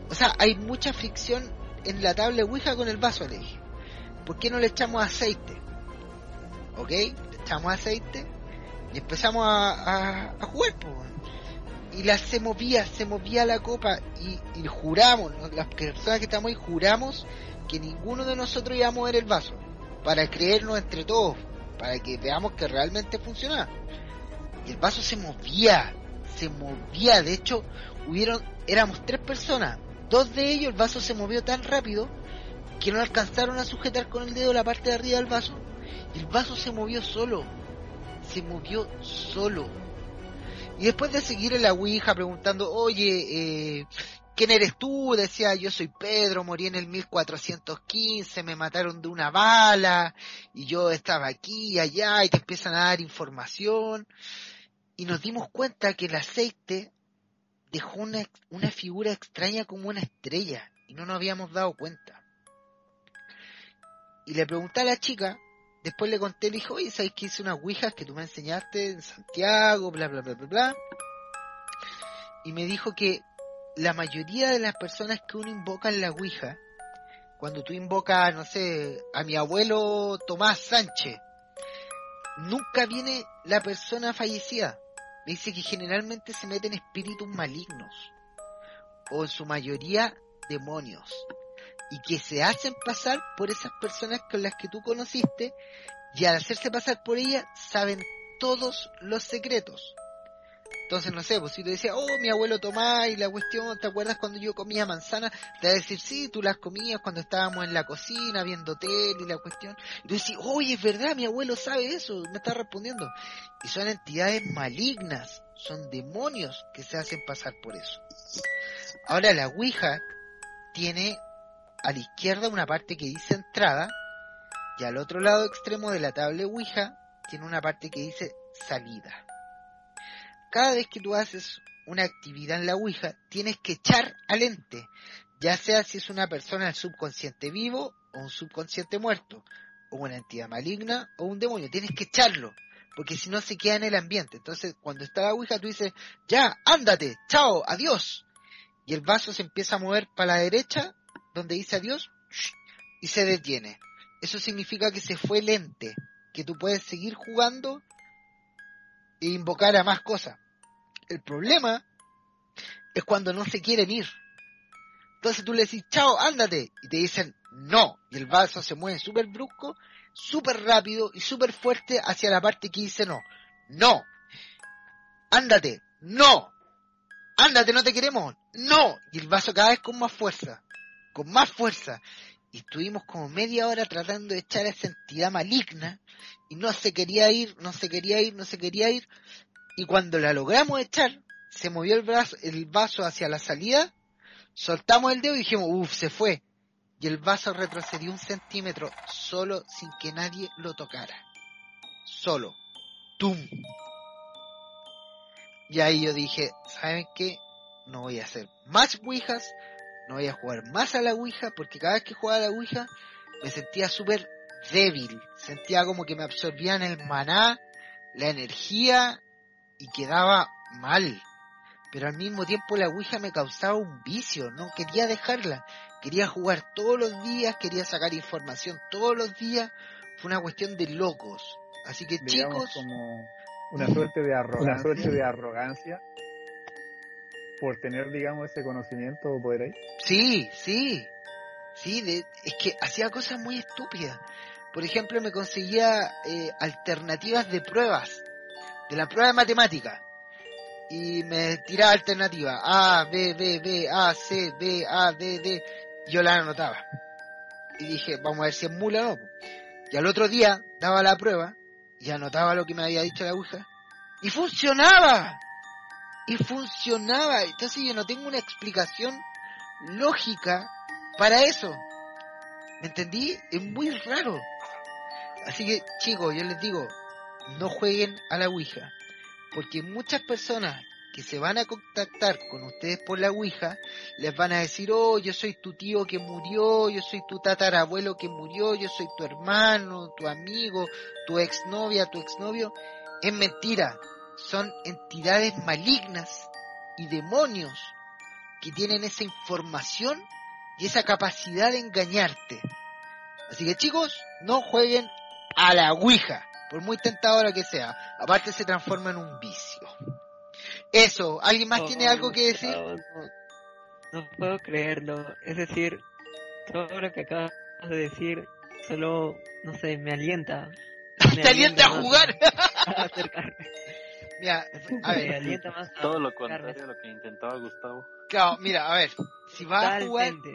O sea, hay mucha fricción en la tabla ouija con el vaso, le dije. ¿Por qué no le echamos aceite? ¿Ok? Le echamos aceite y empezamos a, jugar, weón. Y la se movía, se movía la copa y, juramos, las personas que estamos ahí juramos que ninguno de nosotros iba a mover el vaso para creernos entre todos, para que veamos que realmente funcionaba. Y el vaso se movía, se movía, de hecho, hubieron, éramos tres personas, dos de ellos el vaso se movió tan rápido que no alcanzaron a sujetar con el dedo la parte de arriba del vaso y el vaso se movió solo, se movió solo. Y después de seguir en la Ouija preguntando, oye, eh, ¿quién eres tú? Decía, yo soy Pedro, morí en el 1415, me mataron de una bala, y yo estaba aquí y allá, y te empiezan a dar información. Y nos dimos cuenta que el aceite dejó una, una figura extraña como una estrella, y no nos habíamos dado cuenta. Y le pregunté a la chica, después le conté, le dije, oye, ¿sabes que hice unas ouijas que tú me enseñaste en Santiago, bla, bla, bla, bla, bla? Y me dijo que la mayoría de las personas que uno invoca en la ouija, cuando tú invocas, no sé, a mi abuelo Tomás Sánchez, nunca viene la persona fallecida. Dice que generalmente se meten espíritus malignos, o en su mayoría demonios y que se hacen pasar por esas personas con las que tú conociste y al hacerse pasar por ellas saben todos los secretos. Entonces, no sé, pues si te decía, oh, mi abuelo Tomás y la cuestión, ¿te acuerdas cuando yo comía manzana? Te va a decir, sí, tú las comías cuando estábamos en la cocina viendo tele y la cuestión. Y tú decís, oye, es verdad, mi abuelo sabe eso, me está respondiendo. Y son entidades malignas, son demonios que se hacen pasar por eso. Ahora la Ouija tiene a la izquierda una parte que dice entrada y al otro lado extremo de la tabla Ouija tiene una parte que dice salida. Cada vez que tú haces una actividad en la Ouija, tienes que echar al ente, ya sea si es una persona del subconsciente vivo o un subconsciente muerto, o una entidad maligna o un demonio, tienes que echarlo, porque si no se queda en el ambiente. Entonces, cuando está la Ouija, tú dices, ya, ándate, chao, adiós. Y el vaso se empieza a mover para la derecha, donde dice adiós, y se detiene. Eso significa que se fue lente, que tú puedes seguir jugando e invocar a más cosas. El problema es cuando no se quieren ir. Entonces tú le decís, chao, ándate, y te dicen, no, y el vaso se mueve súper brusco, súper rápido y súper fuerte hacia la parte que dice no. No, ándate, no, ándate, no te queremos, no, y el vaso cada vez con más fuerza, con más fuerza. Y estuvimos como media hora tratando de echar a esa entidad maligna y no se quería ir, no se quería ir, no se quería ir. Y cuando la logramos echar, se movió el, brazo, el vaso hacia la salida, soltamos el dedo y dijimos, uff, se fue. Y el vaso retrocedió un centímetro solo sin que nadie lo tocara. Solo. ¡Tum! Y ahí yo dije, ¿saben qué? No voy a hacer más Ouijas, no voy a jugar más a la Ouija, porque cada vez que jugaba a la Ouija me sentía súper débil, sentía como que me absorbían el maná, la energía y quedaba mal. Pero al mismo tiempo la Ouija me causaba un vicio, no quería dejarla, quería jugar todos los días, quería sacar información todos los días, fue una cuestión de locos. Así que Digamos chicos, como una suerte de arrogancia, una *laughs* suerte de arrogancia por tener, digamos, ese conocimiento o poder ahí. Sí, sí, sí, de, es que hacía cosas muy estúpidas. Por ejemplo, me conseguía eh, alternativas de pruebas, de la prueba de matemática. Y me tiraba alternativa A, B, B, B, A, C, B, A, D, D. Yo la anotaba. Y dije, vamos a ver si es mula o no. Y al otro día daba la prueba y anotaba lo que me había dicho la aguja. Y funcionaba. Y funcionaba. Entonces yo no tengo una explicación lógica para eso. ¿Me entendí? Es muy raro. Así que, chicos, yo les digo, no jueguen a la Ouija. Porque muchas personas que se van a contactar con ustedes por la Ouija, les van a decir, oh, yo soy tu tío que murió, yo soy tu tatarabuelo que murió, yo soy tu hermano, tu amigo, tu exnovia, tu exnovio. Es mentira. Son entidades malignas y demonios que tienen esa información y esa capacidad de engañarte. Así que chicos, no jueguen a la Ouija, por muy tentadora que sea. Aparte se transforma en un vicio. Eso, ¿alguien más Oh, tiene algo que decir? No, puedo creerlo. Es decir, todo lo que acabas de decir solo, no sé, me alienta. *laughs* Me Te alienta a jugar. a acercarme. *laughs* Mira, a Me ver, alienta más a Todo lo contrario a lo que intentaba Gustavo. claro, mira, a ver, si vas a jugar, Totalmente,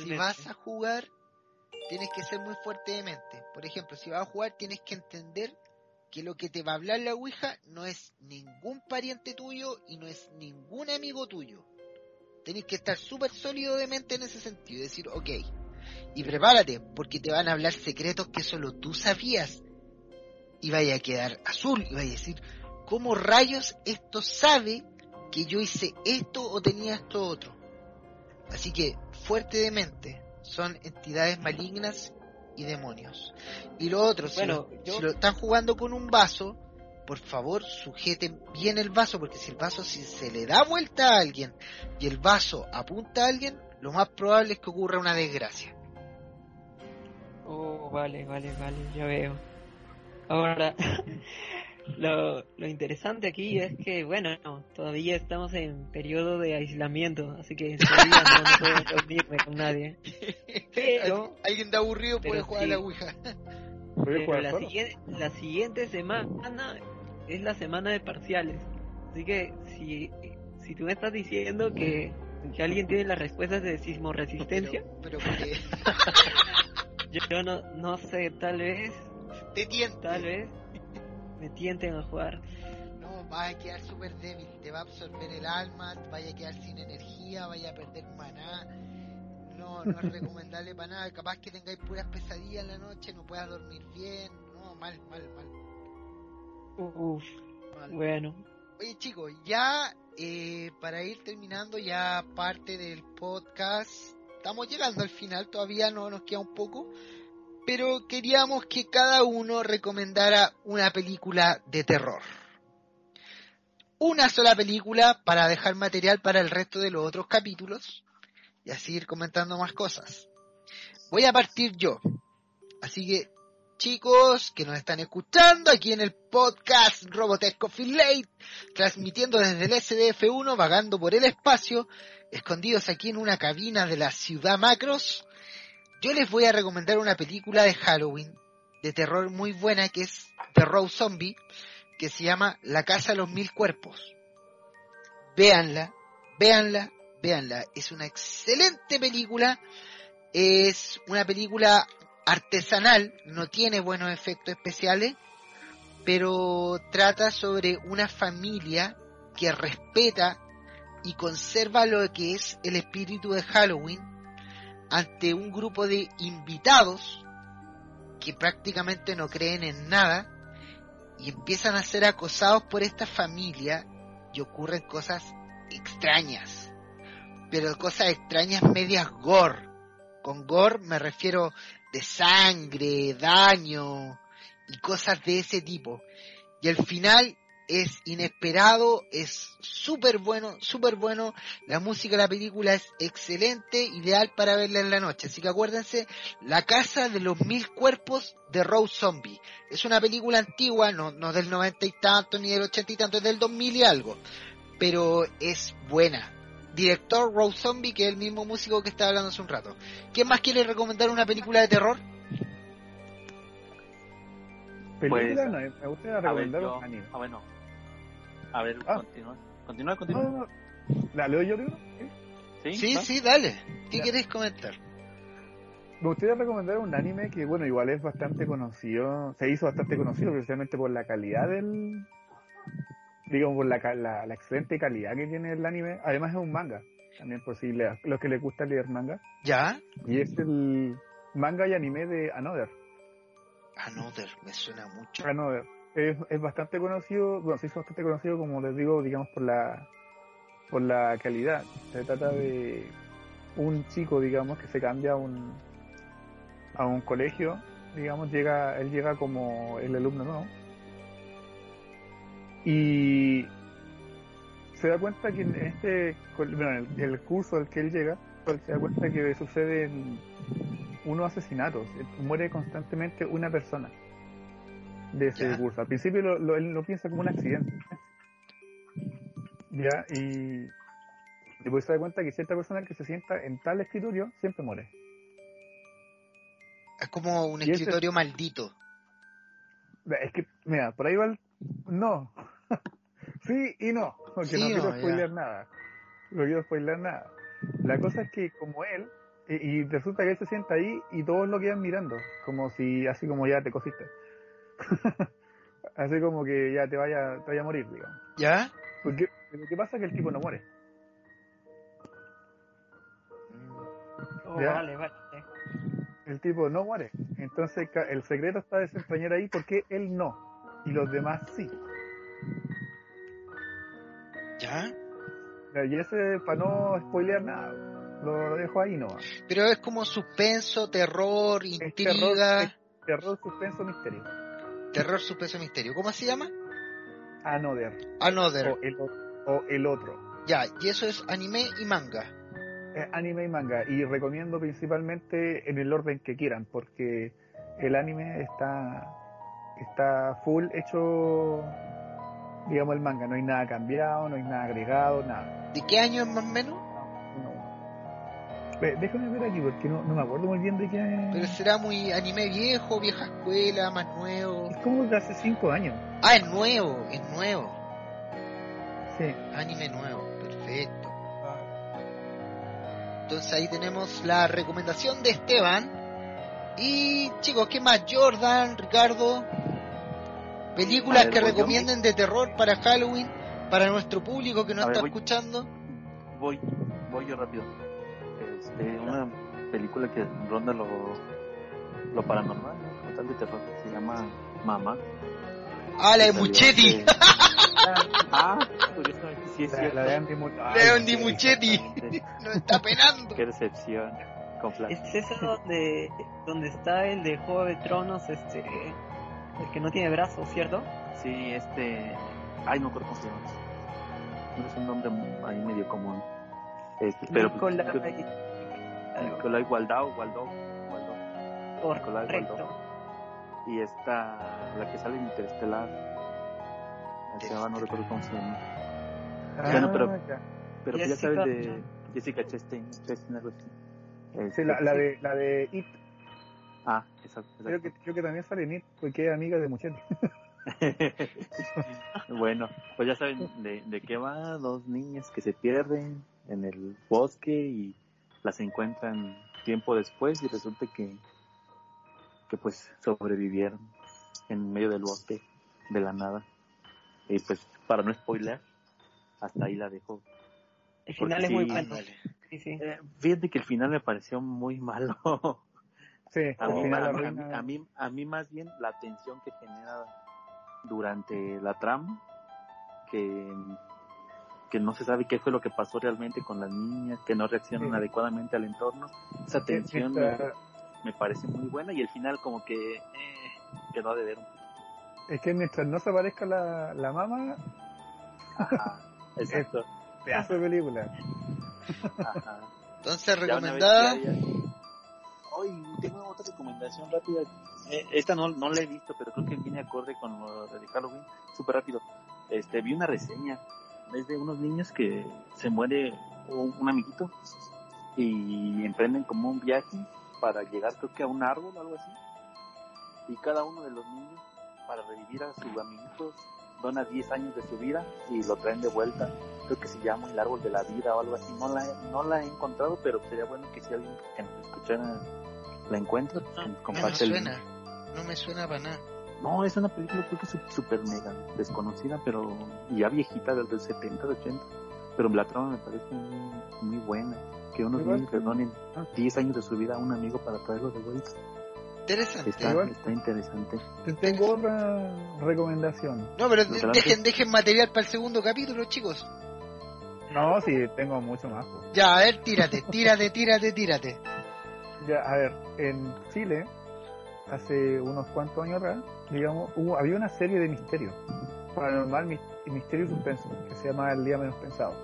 si vas a jugar, tienes que ser muy fuerte de mente. Por ejemplo, si vas a jugar, tienes que entender que lo que te va a hablar la Ouija no es ningún pariente tuyo y no es ningún amigo tuyo. Tenés que estar súper sólido de mente en ese sentido y decir, ok, y prepárate, porque te van a hablar secretos que solo tú sabías. Y vaya a quedar azul, y vaya a decir, ¿cómo rayos esto sabe que yo hice esto o tenía esto otro? Así que, fuerte de mente, son entidades malignas y demonios. Y lo otro, si, lo, yo- si lo están jugando con un vaso, por favor sujeten bien el vaso, porque si el vaso si se le da vuelta a alguien y el vaso apunta a alguien, lo más probable es que ocurra una desgracia. Oh, vale, vale, vale, ya veo. Ahora, *laughs* lo, lo interesante aquí es que, bueno, no, todavía estamos en periodo de aislamiento, así que todavía no, no puedo *laughs* reunirme con nadie. Pero, *laughs* Alguien de aburrido puede pero jugar a sí. la Ouija. ¿Puedes pero la, siguiente, la siguiente semana es la semana de parciales. Así que si, si tú me estás diciendo que, que alguien tiene las respuestas de sismoresistencia, Pero porque *laughs* yo, yo no, no sé, tal vez, te tienta. tal vez me tienten a jugar. No, vas a quedar súper débil, te va a absorber el alma, vaya a quedar sin energía, vaya a perder maná. No, no es *laughs* recomendable para nada. Capaz que tengáis puras pesadillas en la noche, no puedas dormir bien. No, mal, mal, mal. Uf, mal. bueno. Oye chicos, ya eh, para ir terminando ya parte del podcast, estamos llegando al final, todavía no nos queda un poco, pero queríamos que cada uno recomendara una película de terror. Una sola película para dejar material para el resto de los otros capítulos y así ir comentando más cosas. voy a partir yo. Así que, chicos que nos están escuchando aquí en el podcast Robotech Coffee Late, transmitiendo desde el SDF1, vagando por el espacio, escondidos aquí en una cabina de la ciudad Macros, yo les voy a recomendar una película de Halloween, de terror muy buena, que es The Road Zombie, que se llama La Casa de los Mil Cuerpos. Véanla, véanla, véanla. Es una excelente película. Es una película artesanal, no tiene buenos efectos especiales, pero trata sobre una familia que respeta y conserva lo que es el espíritu de Halloween ante un grupo de invitados que prácticamente no creen en nada y empiezan a ser acosados por esta familia y ocurren cosas extrañas, pero cosas extrañas medias gore. Con gore me refiero de sangre, daño y cosas de ese tipo. Y el final es inesperado, es súper bueno, súper bueno. La música de la película es excelente, ideal para verla en la noche. Así que acuérdense, La Casa de los Mil Cuerpos de Rose Zombie. Es una película antigua, no, no del noventa y tanto, ni del ochenta y tanto, es del dos mil y algo. Pero es buena. Director Rose Zombie, que es el mismo músico que estaba hablando hace un rato. ¿Quién más quiere recomendar una película de terror? Película, Pues, no, me gustaría A ver, recomendar yo- un anime. ah, bueno. A ver, Ah. continúa. Continúa, continúa. No, no, no. ¿La leo yo primero? ¿Sí? Sí, ¿va? sí, dale. ¿Qué Ya. quieres comentar? Me gustaría recomendar un anime que, bueno, igual es bastante conocido, se hizo bastante conocido precisamente por la calidad del, digamos, por la, ca- la, la excelente calidad que tiene el anime. Además es un manga, también por si le- los que les gusta leer manga. ¿Ya? Y es el manga y anime de Another. Another, me suena mucho. Another. Es, es bastante conocido, bueno, se hizo bastante conocido, como les digo, digamos, por la, por la calidad. Se trata de un chico, digamos, que se cambia a un, a un colegio, digamos, llega, él llega como el alumno nuevo. Y se da cuenta que en este, bueno, en el, el curso al que él llega, se da cuenta que suceden unos asesinatos, eh, muere constantemente una persona de ese Ya. curso. Al principio lo, lo- él lo piensa como un accidente. Ya, y después se da cuenta que cierta persona que se sienta en tal escritorio siempre muere. Es como un Y ese- escritorio maldito. Es que, mira, por ahí va el... No. *laughs* sí y no, porque Sí no o quiero spoiler nada. No quiero spoiler nada. La cosa es que como él, y, resulta que él se sienta ahí y todos lo quedan mirando, como si, así como ya te cosiste. *laughs* así como que ya te vaya, te vaya a morir, digamos. ¿Ya? Porque lo que pasa es que el tipo no muere. Oh, ¿Ya? vale, vale. El tipo no muere. Entonces el secreto está desempeñar ahí porque él no. Y los demás sí. ¿Ya? Y ese, para no spoilear nada, lo, lo dejo ahí nomás. Pero es como suspenso, terror, intriga, es terror, suspenso, misterio. terror, suspenso, misterio. ¿Cómo se llama? Another. Another. O el, o- el otro. Ya, y eso es anime y manga. Es anime y manga. Y recomiendo principalmente en el orden que quieran, porque el anime está, está full hecho, digamos, el manga. No hay nada cambiado, no hay nada agregado, nada. ¿De qué año es más o menos? Déjame ver aquí, porque no, no me acuerdo muy bien de qué. Pero será muy anime viejo, vieja escuela, más nuevo. Es como de hace cinco años. Ah, es nuevo, es nuevo. Sí. Anime nuevo, perfecto. Entonces ahí tenemos la recomendación de Esteban. Y chicos, ¿qué más? Jordan, Ricardo. Películas ver, que yo. recomienden de terror para Halloween, para nuestro público que nos está voy. escuchando. Voy, voy yo rápido. Este, una película que ronda lo, lo paranormal, ¿no? Como tal de terror, se llama Mamá. Ah, la de Que Muchetti. hace- *laughs* Ah, curiosamente sí es La, cierto. la de Andy sí. Muchetti. Nos *laughs* está penando. Qué decepción. Es esa donde, donde está el de Juego de Tronos, este, el que no tiene brazos, ¿cierto? Sí, este. Ay, no se llama. No es un nombre ahí medio común. Este, pero. Nicolai- Nicolai Waldau, Waldau, Waldau. Nicolás Waldau. Y esta, la que sale en Interestelar. Se llama, no recuerdo cómo se llama. Ah, bueno, pero, ya. pero ya Jessica- sabes de Jessica Chastain, Chastain algo así. Sí, la, la de, la de It. Ah, exacto. Creo que, creo que también sale en It, porque es amiga de Muchete. *laughs* bueno, pues ya saben de, de qué va, dos niñas que se pierden en el bosque y las encuentran tiempo después y resulta que, que pues sobrevivieron en medio del bosque de la nada. Y pues para no spoiler, hasta ahí la dejo. El final Porque es muy sí, bueno. Sí, sí. eh, fíjate que el final me pareció muy malo. Sí, *laughs* A mí, a, reina- a mí, a mí más bien la tensión que genera durante la trama, que, que no se sabe qué fue lo que pasó realmente con las niñas, que no reaccionan Sí. adecuadamente al entorno, esa tensión me, parece muy buena y el final como que eh, quedó a deber. Es que mientras no se aparezca la, la mamá, Ajá, exacto. *laughs* pedazo de película. Ajá. Entonces, recomendada. Hoy tengo otra recomendación rápida. Eh, esta no, no la he visto, pero creo que viene acorde con lo de Halloween. Súper rápido. Este, vi una reseña. Es de unos niños que se muere un, un amiguito y emprenden como un viaje para llegar creo que a un árbol o algo así. Y cada uno de los niños, para revivir a sus amiguitos, dona 10 años de su vida y lo traen de vuelta. Creo que se llama el árbol de la vida o algo así. No la, he- no la he encontrado, pero sería bueno que si alguien que nos escuchara la encuentra, que nos No me suena. No me suena para nada. No, es una película creo que super mega desconocida, pero ya viejita del 70, 80. Pero la trama me parece muy, muy buena. Que unos Igual niños que- le donen ah. 10 años de su vida a un amigo para traerlo de vuelta. Interesante. Está, interesante. Te Tengo otra recomendación. No, pero dejen, dejen material para el segundo capítulo, chicos. No, sí, tengo mucho más. pues. Ya, a ver, tírate, tírate, tírate, tírate. Ya, a ver, en Chile, hace unos cuantos años atrás, digamos, hubo, había una serie de misterios, paranormal, y misterio suspenso, que se llama El Día Menos Pensado.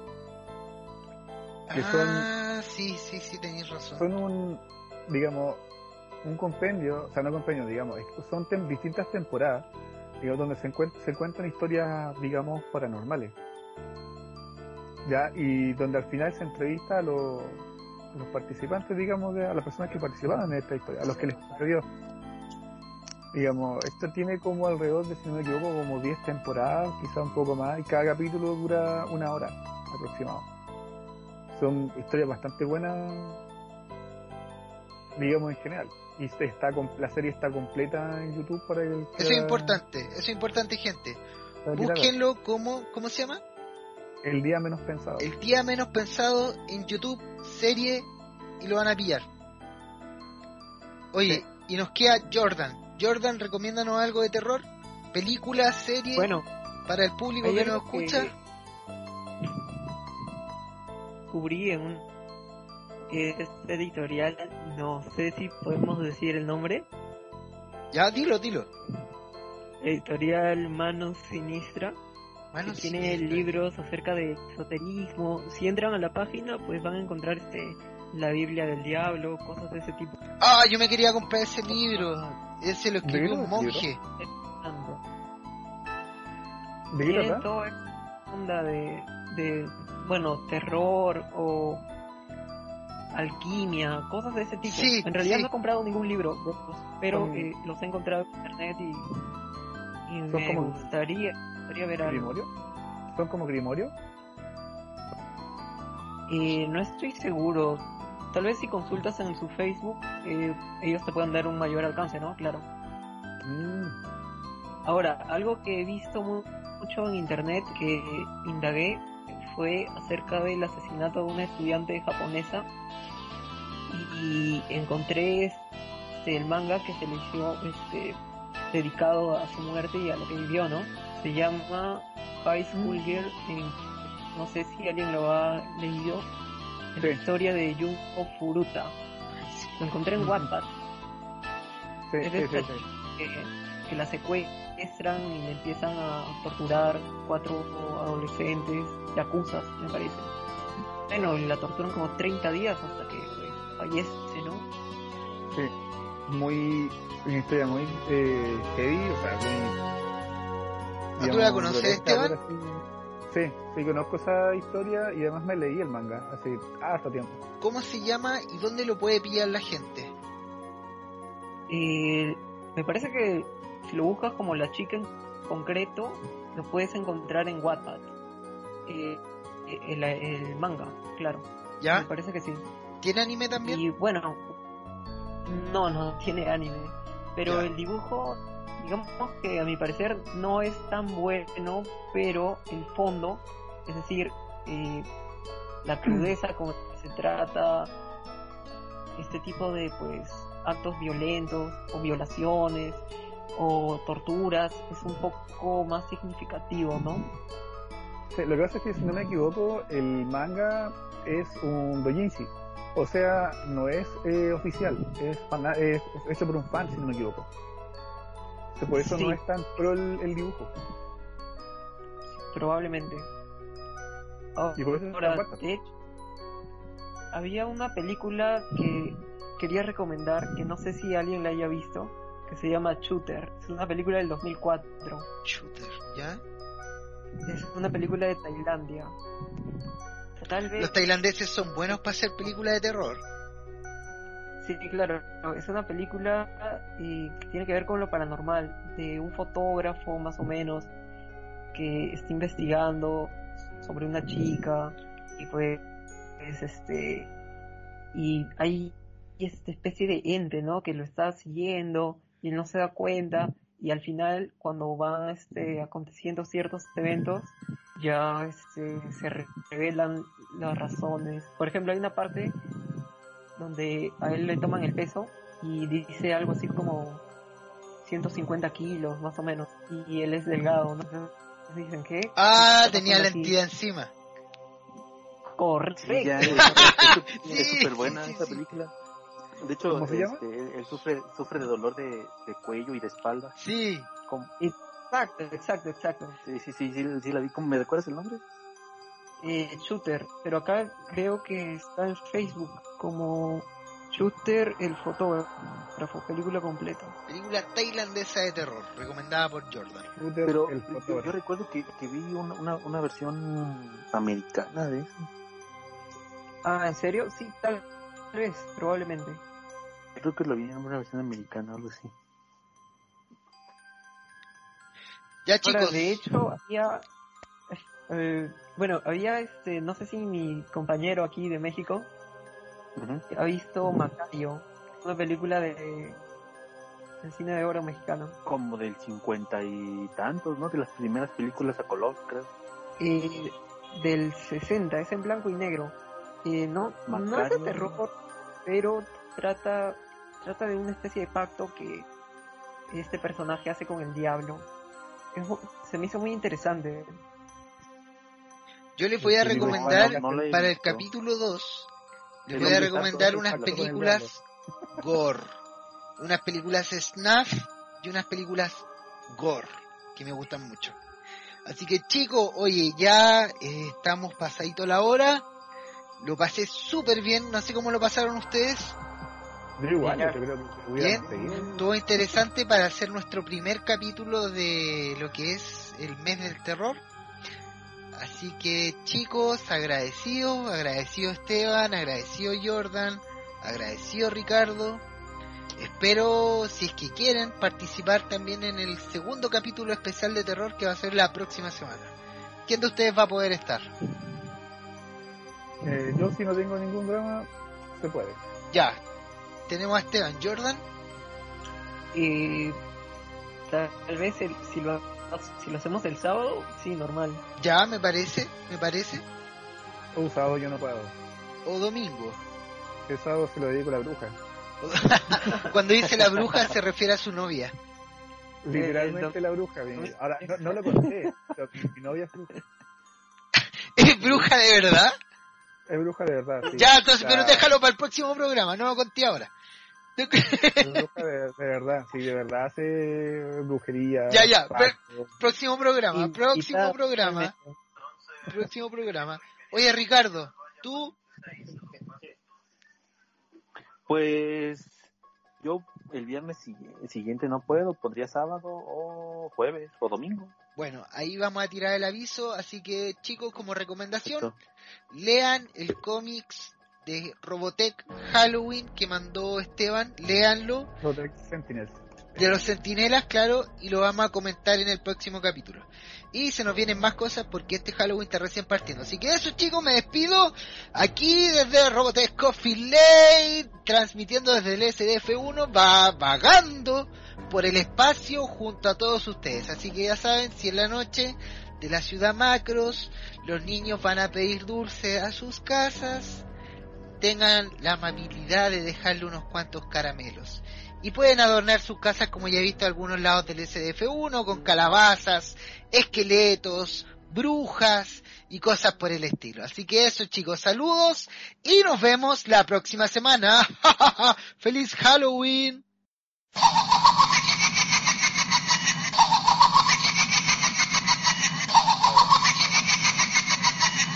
Que son- Ah, sí, sí, sí, tenéis razón. Son un, digamos, un compendio, o sea, no compendio, digamos, son tem- distintas temporadas, digamos, donde se, encuent- se cuentan historias, digamos, paranormales. Ya, y donde al final se entrevista a los, a los participantes, digamos, de, a las personas que participaban en esta historia, a los que les sucedió. Digamos, esto tiene como alrededor de, si no me equivoco, como 10 temporadas, quizá un poco más, y cada capítulo dura una hora aproximado. Son historias bastante buenas, digamos, en general. Y está la serie está completa en YouTube para el que Eso es importante, eso es importante, gente. Búsquenlo como, ¿cómo se llama? El día menos pensado. El día menos pensado en YouTube, serie, y lo van a pillar. Oye, y nos queda Jordan. Jordan, recomiéndanos algo de terror, película, serie, Bueno, para el público que nos escucha. Descubrí en un es editorial, no sé si podemos decir el nombre, Ya, dilo, dilo. editorial Mano Sinistra, Mano que tiene Sinistra. libros acerca de esoterismo. Si entran a la página, pues van a encontrar este la Biblia del diablo, cosas de ese tipo. Ah, yo me quería comprar ese libro. Ese lo escribió un monje. ¿De qué Tiene toda esta onda de, de, bueno, terror o alquimia, cosas de ese tipo. Sí, en realidad sí. no he comprado ningún libro de estos, pero eh, los he encontrado en internet y, me como- gustaría, gustaría ver algo. ¿Grimorio? ¿Son como Grimorio? Eh, no estoy seguro. Tal vez si consultas en su Facebook, eh, ellos te pueden dar un mayor alcance, ¿no? Claro. Mm, Ahora, algo que he visto mu- mucho en internet que indagué fue acerca del asesinato de una estudiante japonesa y encontré este, el manga que se le hizo este, dedicado a su muerte y a lo que vivió, ¿no? Se llama High School Girl, en- no sé si alguien lo ha leído, es la historia de Junko Furuta. Lo encontré en. Wattpad. sí, Es de sí, esta sí. que, que la secuestran y le empiezan a torturar cuatro adolescentes, yacuzas, me parece. Bueno, y la torturan como 30 días hasta que pues, fallece, ¿no? Sí. muy, una historia muy eh, heavy, o sea, muy... ¿Ah, ¿Tú la conoces, Esteban? Sí, sí, conozco esa historia y además me leí el manga hace harto tiempo. ¿Cómo se llama y dónde lo puede pillar la gente? Eh, me parece que si lo buscas como la chica en concreto, lo puedes encontrar en Wattpad. Eh, el, el manga, claro. ¿Ya? Me parece que sí. ¿Tiene anime también? Y bueno, no, no tiene anime. Pero Ya. el dibujo, digamos que a mi parecer no es tan bueno, pero el fondo, es decir, eh, la *clears throat* crudeza como se trata, este tipo de pues actos violentos o violaciones o torturas es un poco más significativo, ¿no? Sí, lo que pasa es que si no me equivoco, el manga es un doujinshi. O sea, no es eh, oficial, es, es hecho por un fan, si no me equivoco. Por eso Sí. no es tan pro el, el dibujo. Probablemente. Y por eso Ahora, de hecho, había una película que quería recomendar, que no sé si alguien la haya visto, que se llama Shooter. Es una película del 2004. Shooter, ¿ya? Es una película de Tailandia. Tal vez... Los tailandeses son buenos para hacer películas de terror. Sí, claro, es una película eh, que tiene que ver con lo paranormal, de un fotógrafo más o menos que está investigando sobre una chica y pues es este y hay esta especie de ente, ¿no? Que lo está siguiendo y él no se da cuenta y al final cuando van este, aconteciendo ciertos eventos ya este, se re- revelan las razones. Por ejemplo, hay una parte donde a él le toman el peso y dice algo así como 150 kilos más o menos y él es delgado, ¿no? Entonces dicen que Ah, Esta tenía la entidad encima. Correcto. Sí, ya, es *laughs* Sí, súper buena sí, sí, esa sí. película. De hecho, ¿Cómo se llama? este, él, él sufre, sufre de dolor de, de cuello y de espalda. Sí. Como- Exacto, exacto, exacto. sí, sí, sí, sí, sí la vi. ¿Cómo, ¿Me recuerdas el nombre? Eh, shooter, pero acá veo que está en Facebook como Shooter el fotógrafo, película completa. Película tailandesa de terror, recomendada por Jordan. Shooter, Pero el yo, recuerdo que, que vi una, una, una versión americana de eso. Ah, ¿en serio? Sí, tal vez, probablemente. Creo que lo vi en una versión americana, algo así. Ya Ahora, chicos, de hecho, había, eh, bueno, había este, no sé si mi compañero aquí de México ha visto Macayo, una película de del cine de oro mexicano. Como del cincuenta y tantos, ¿no? De las primeras películas a color, creo. Eh, del 60, es en blanco y negro. Eh, no, no es de Macario. terror, pero trata, trata de una especie de pacto que este personaje hace con el diablo. Es se me hizo muy interesante. Yo les voy a recomendar no, no para el capítulo 2, les voy a recomendar unas películas gore. Unas películas snuff y unas películas gore, que me gustan mucho. Así que chicos, oye, ya eh, estamos pasadito la hora. Lo pasé súper bien, no sé cómo lo pasaron ustedes. Yo igual, Ya. yo creo que hubiera Bien. Estuvo interesante para hacer nuestro primer capítulo de lo que es el mes del terror. Así que chicos, agradecido, agradecido Esteban, agradecido Jordan, agradecido Ricardo. Espero, si es que quieren, participar también en el segundo capítulo especial de terror que va a ser la próxima semana. ¿Quién de ustedes va a poder estar? Eh, yo si no tengo ningún drama, se puede. Ya, tenemos a Esteban, Jordan. Tal, tal vez el- si, lo, si lo hacemos el sábado, sí, normal. Ya, me parece, me parece. Un sábado yo no puedo. O domingo. El sábado se lo dedico a la bruja. *laughs* Cuando dice la bruja se refiere a su novia. Literalmente la bruja. Ahora, no, no lo conté. Mi novia es bruja. *laughs* ¿Es bruja de verdad? Es bruja de verdad. sí. Ya, entonces, O pero déjalo para el próximo programa, no lo conté ahora. De, de verdad, sí, de verdad hace brujería. Ya, ya. Próximo programa, Y- próximo programa, próximo programa. Oye, Ricardo, tú, Pues yo el viernes siguiente no puedo, podría sábado o jueves o domingo. Bueno, ahí vamos a tirar el aviso, así que chicos, como recomendación, lean el cómics de Robotech Halloween que mandó Esteban, léanlo. Robotech Sentinels de los centinelas, claro, y lo vamos a comentar en el próximo capítulo. Y se nos vienen más cosas porque este Halloween está recién partiendo. Así que eso chicos, me despido aquí desde Robotech Coffee Lane, transmitiendo desde el SDF1, va vagando por el espacio junto a todos ustedes. Así que ya saben, si en la noche de la ciudad Macros los niños van a pedir dulce a sus casas, tengan la amabilidad de dejarle unos cuantos caramelos y pueden adornar sus casas como ya he visto algunos lados del SDF1 con calabazas, esqueletos, brujas y cosas por el estilo. Así que eso chicos, saludos y nos vemos la próxima semana. *laughs* ¡Feliz Halloween!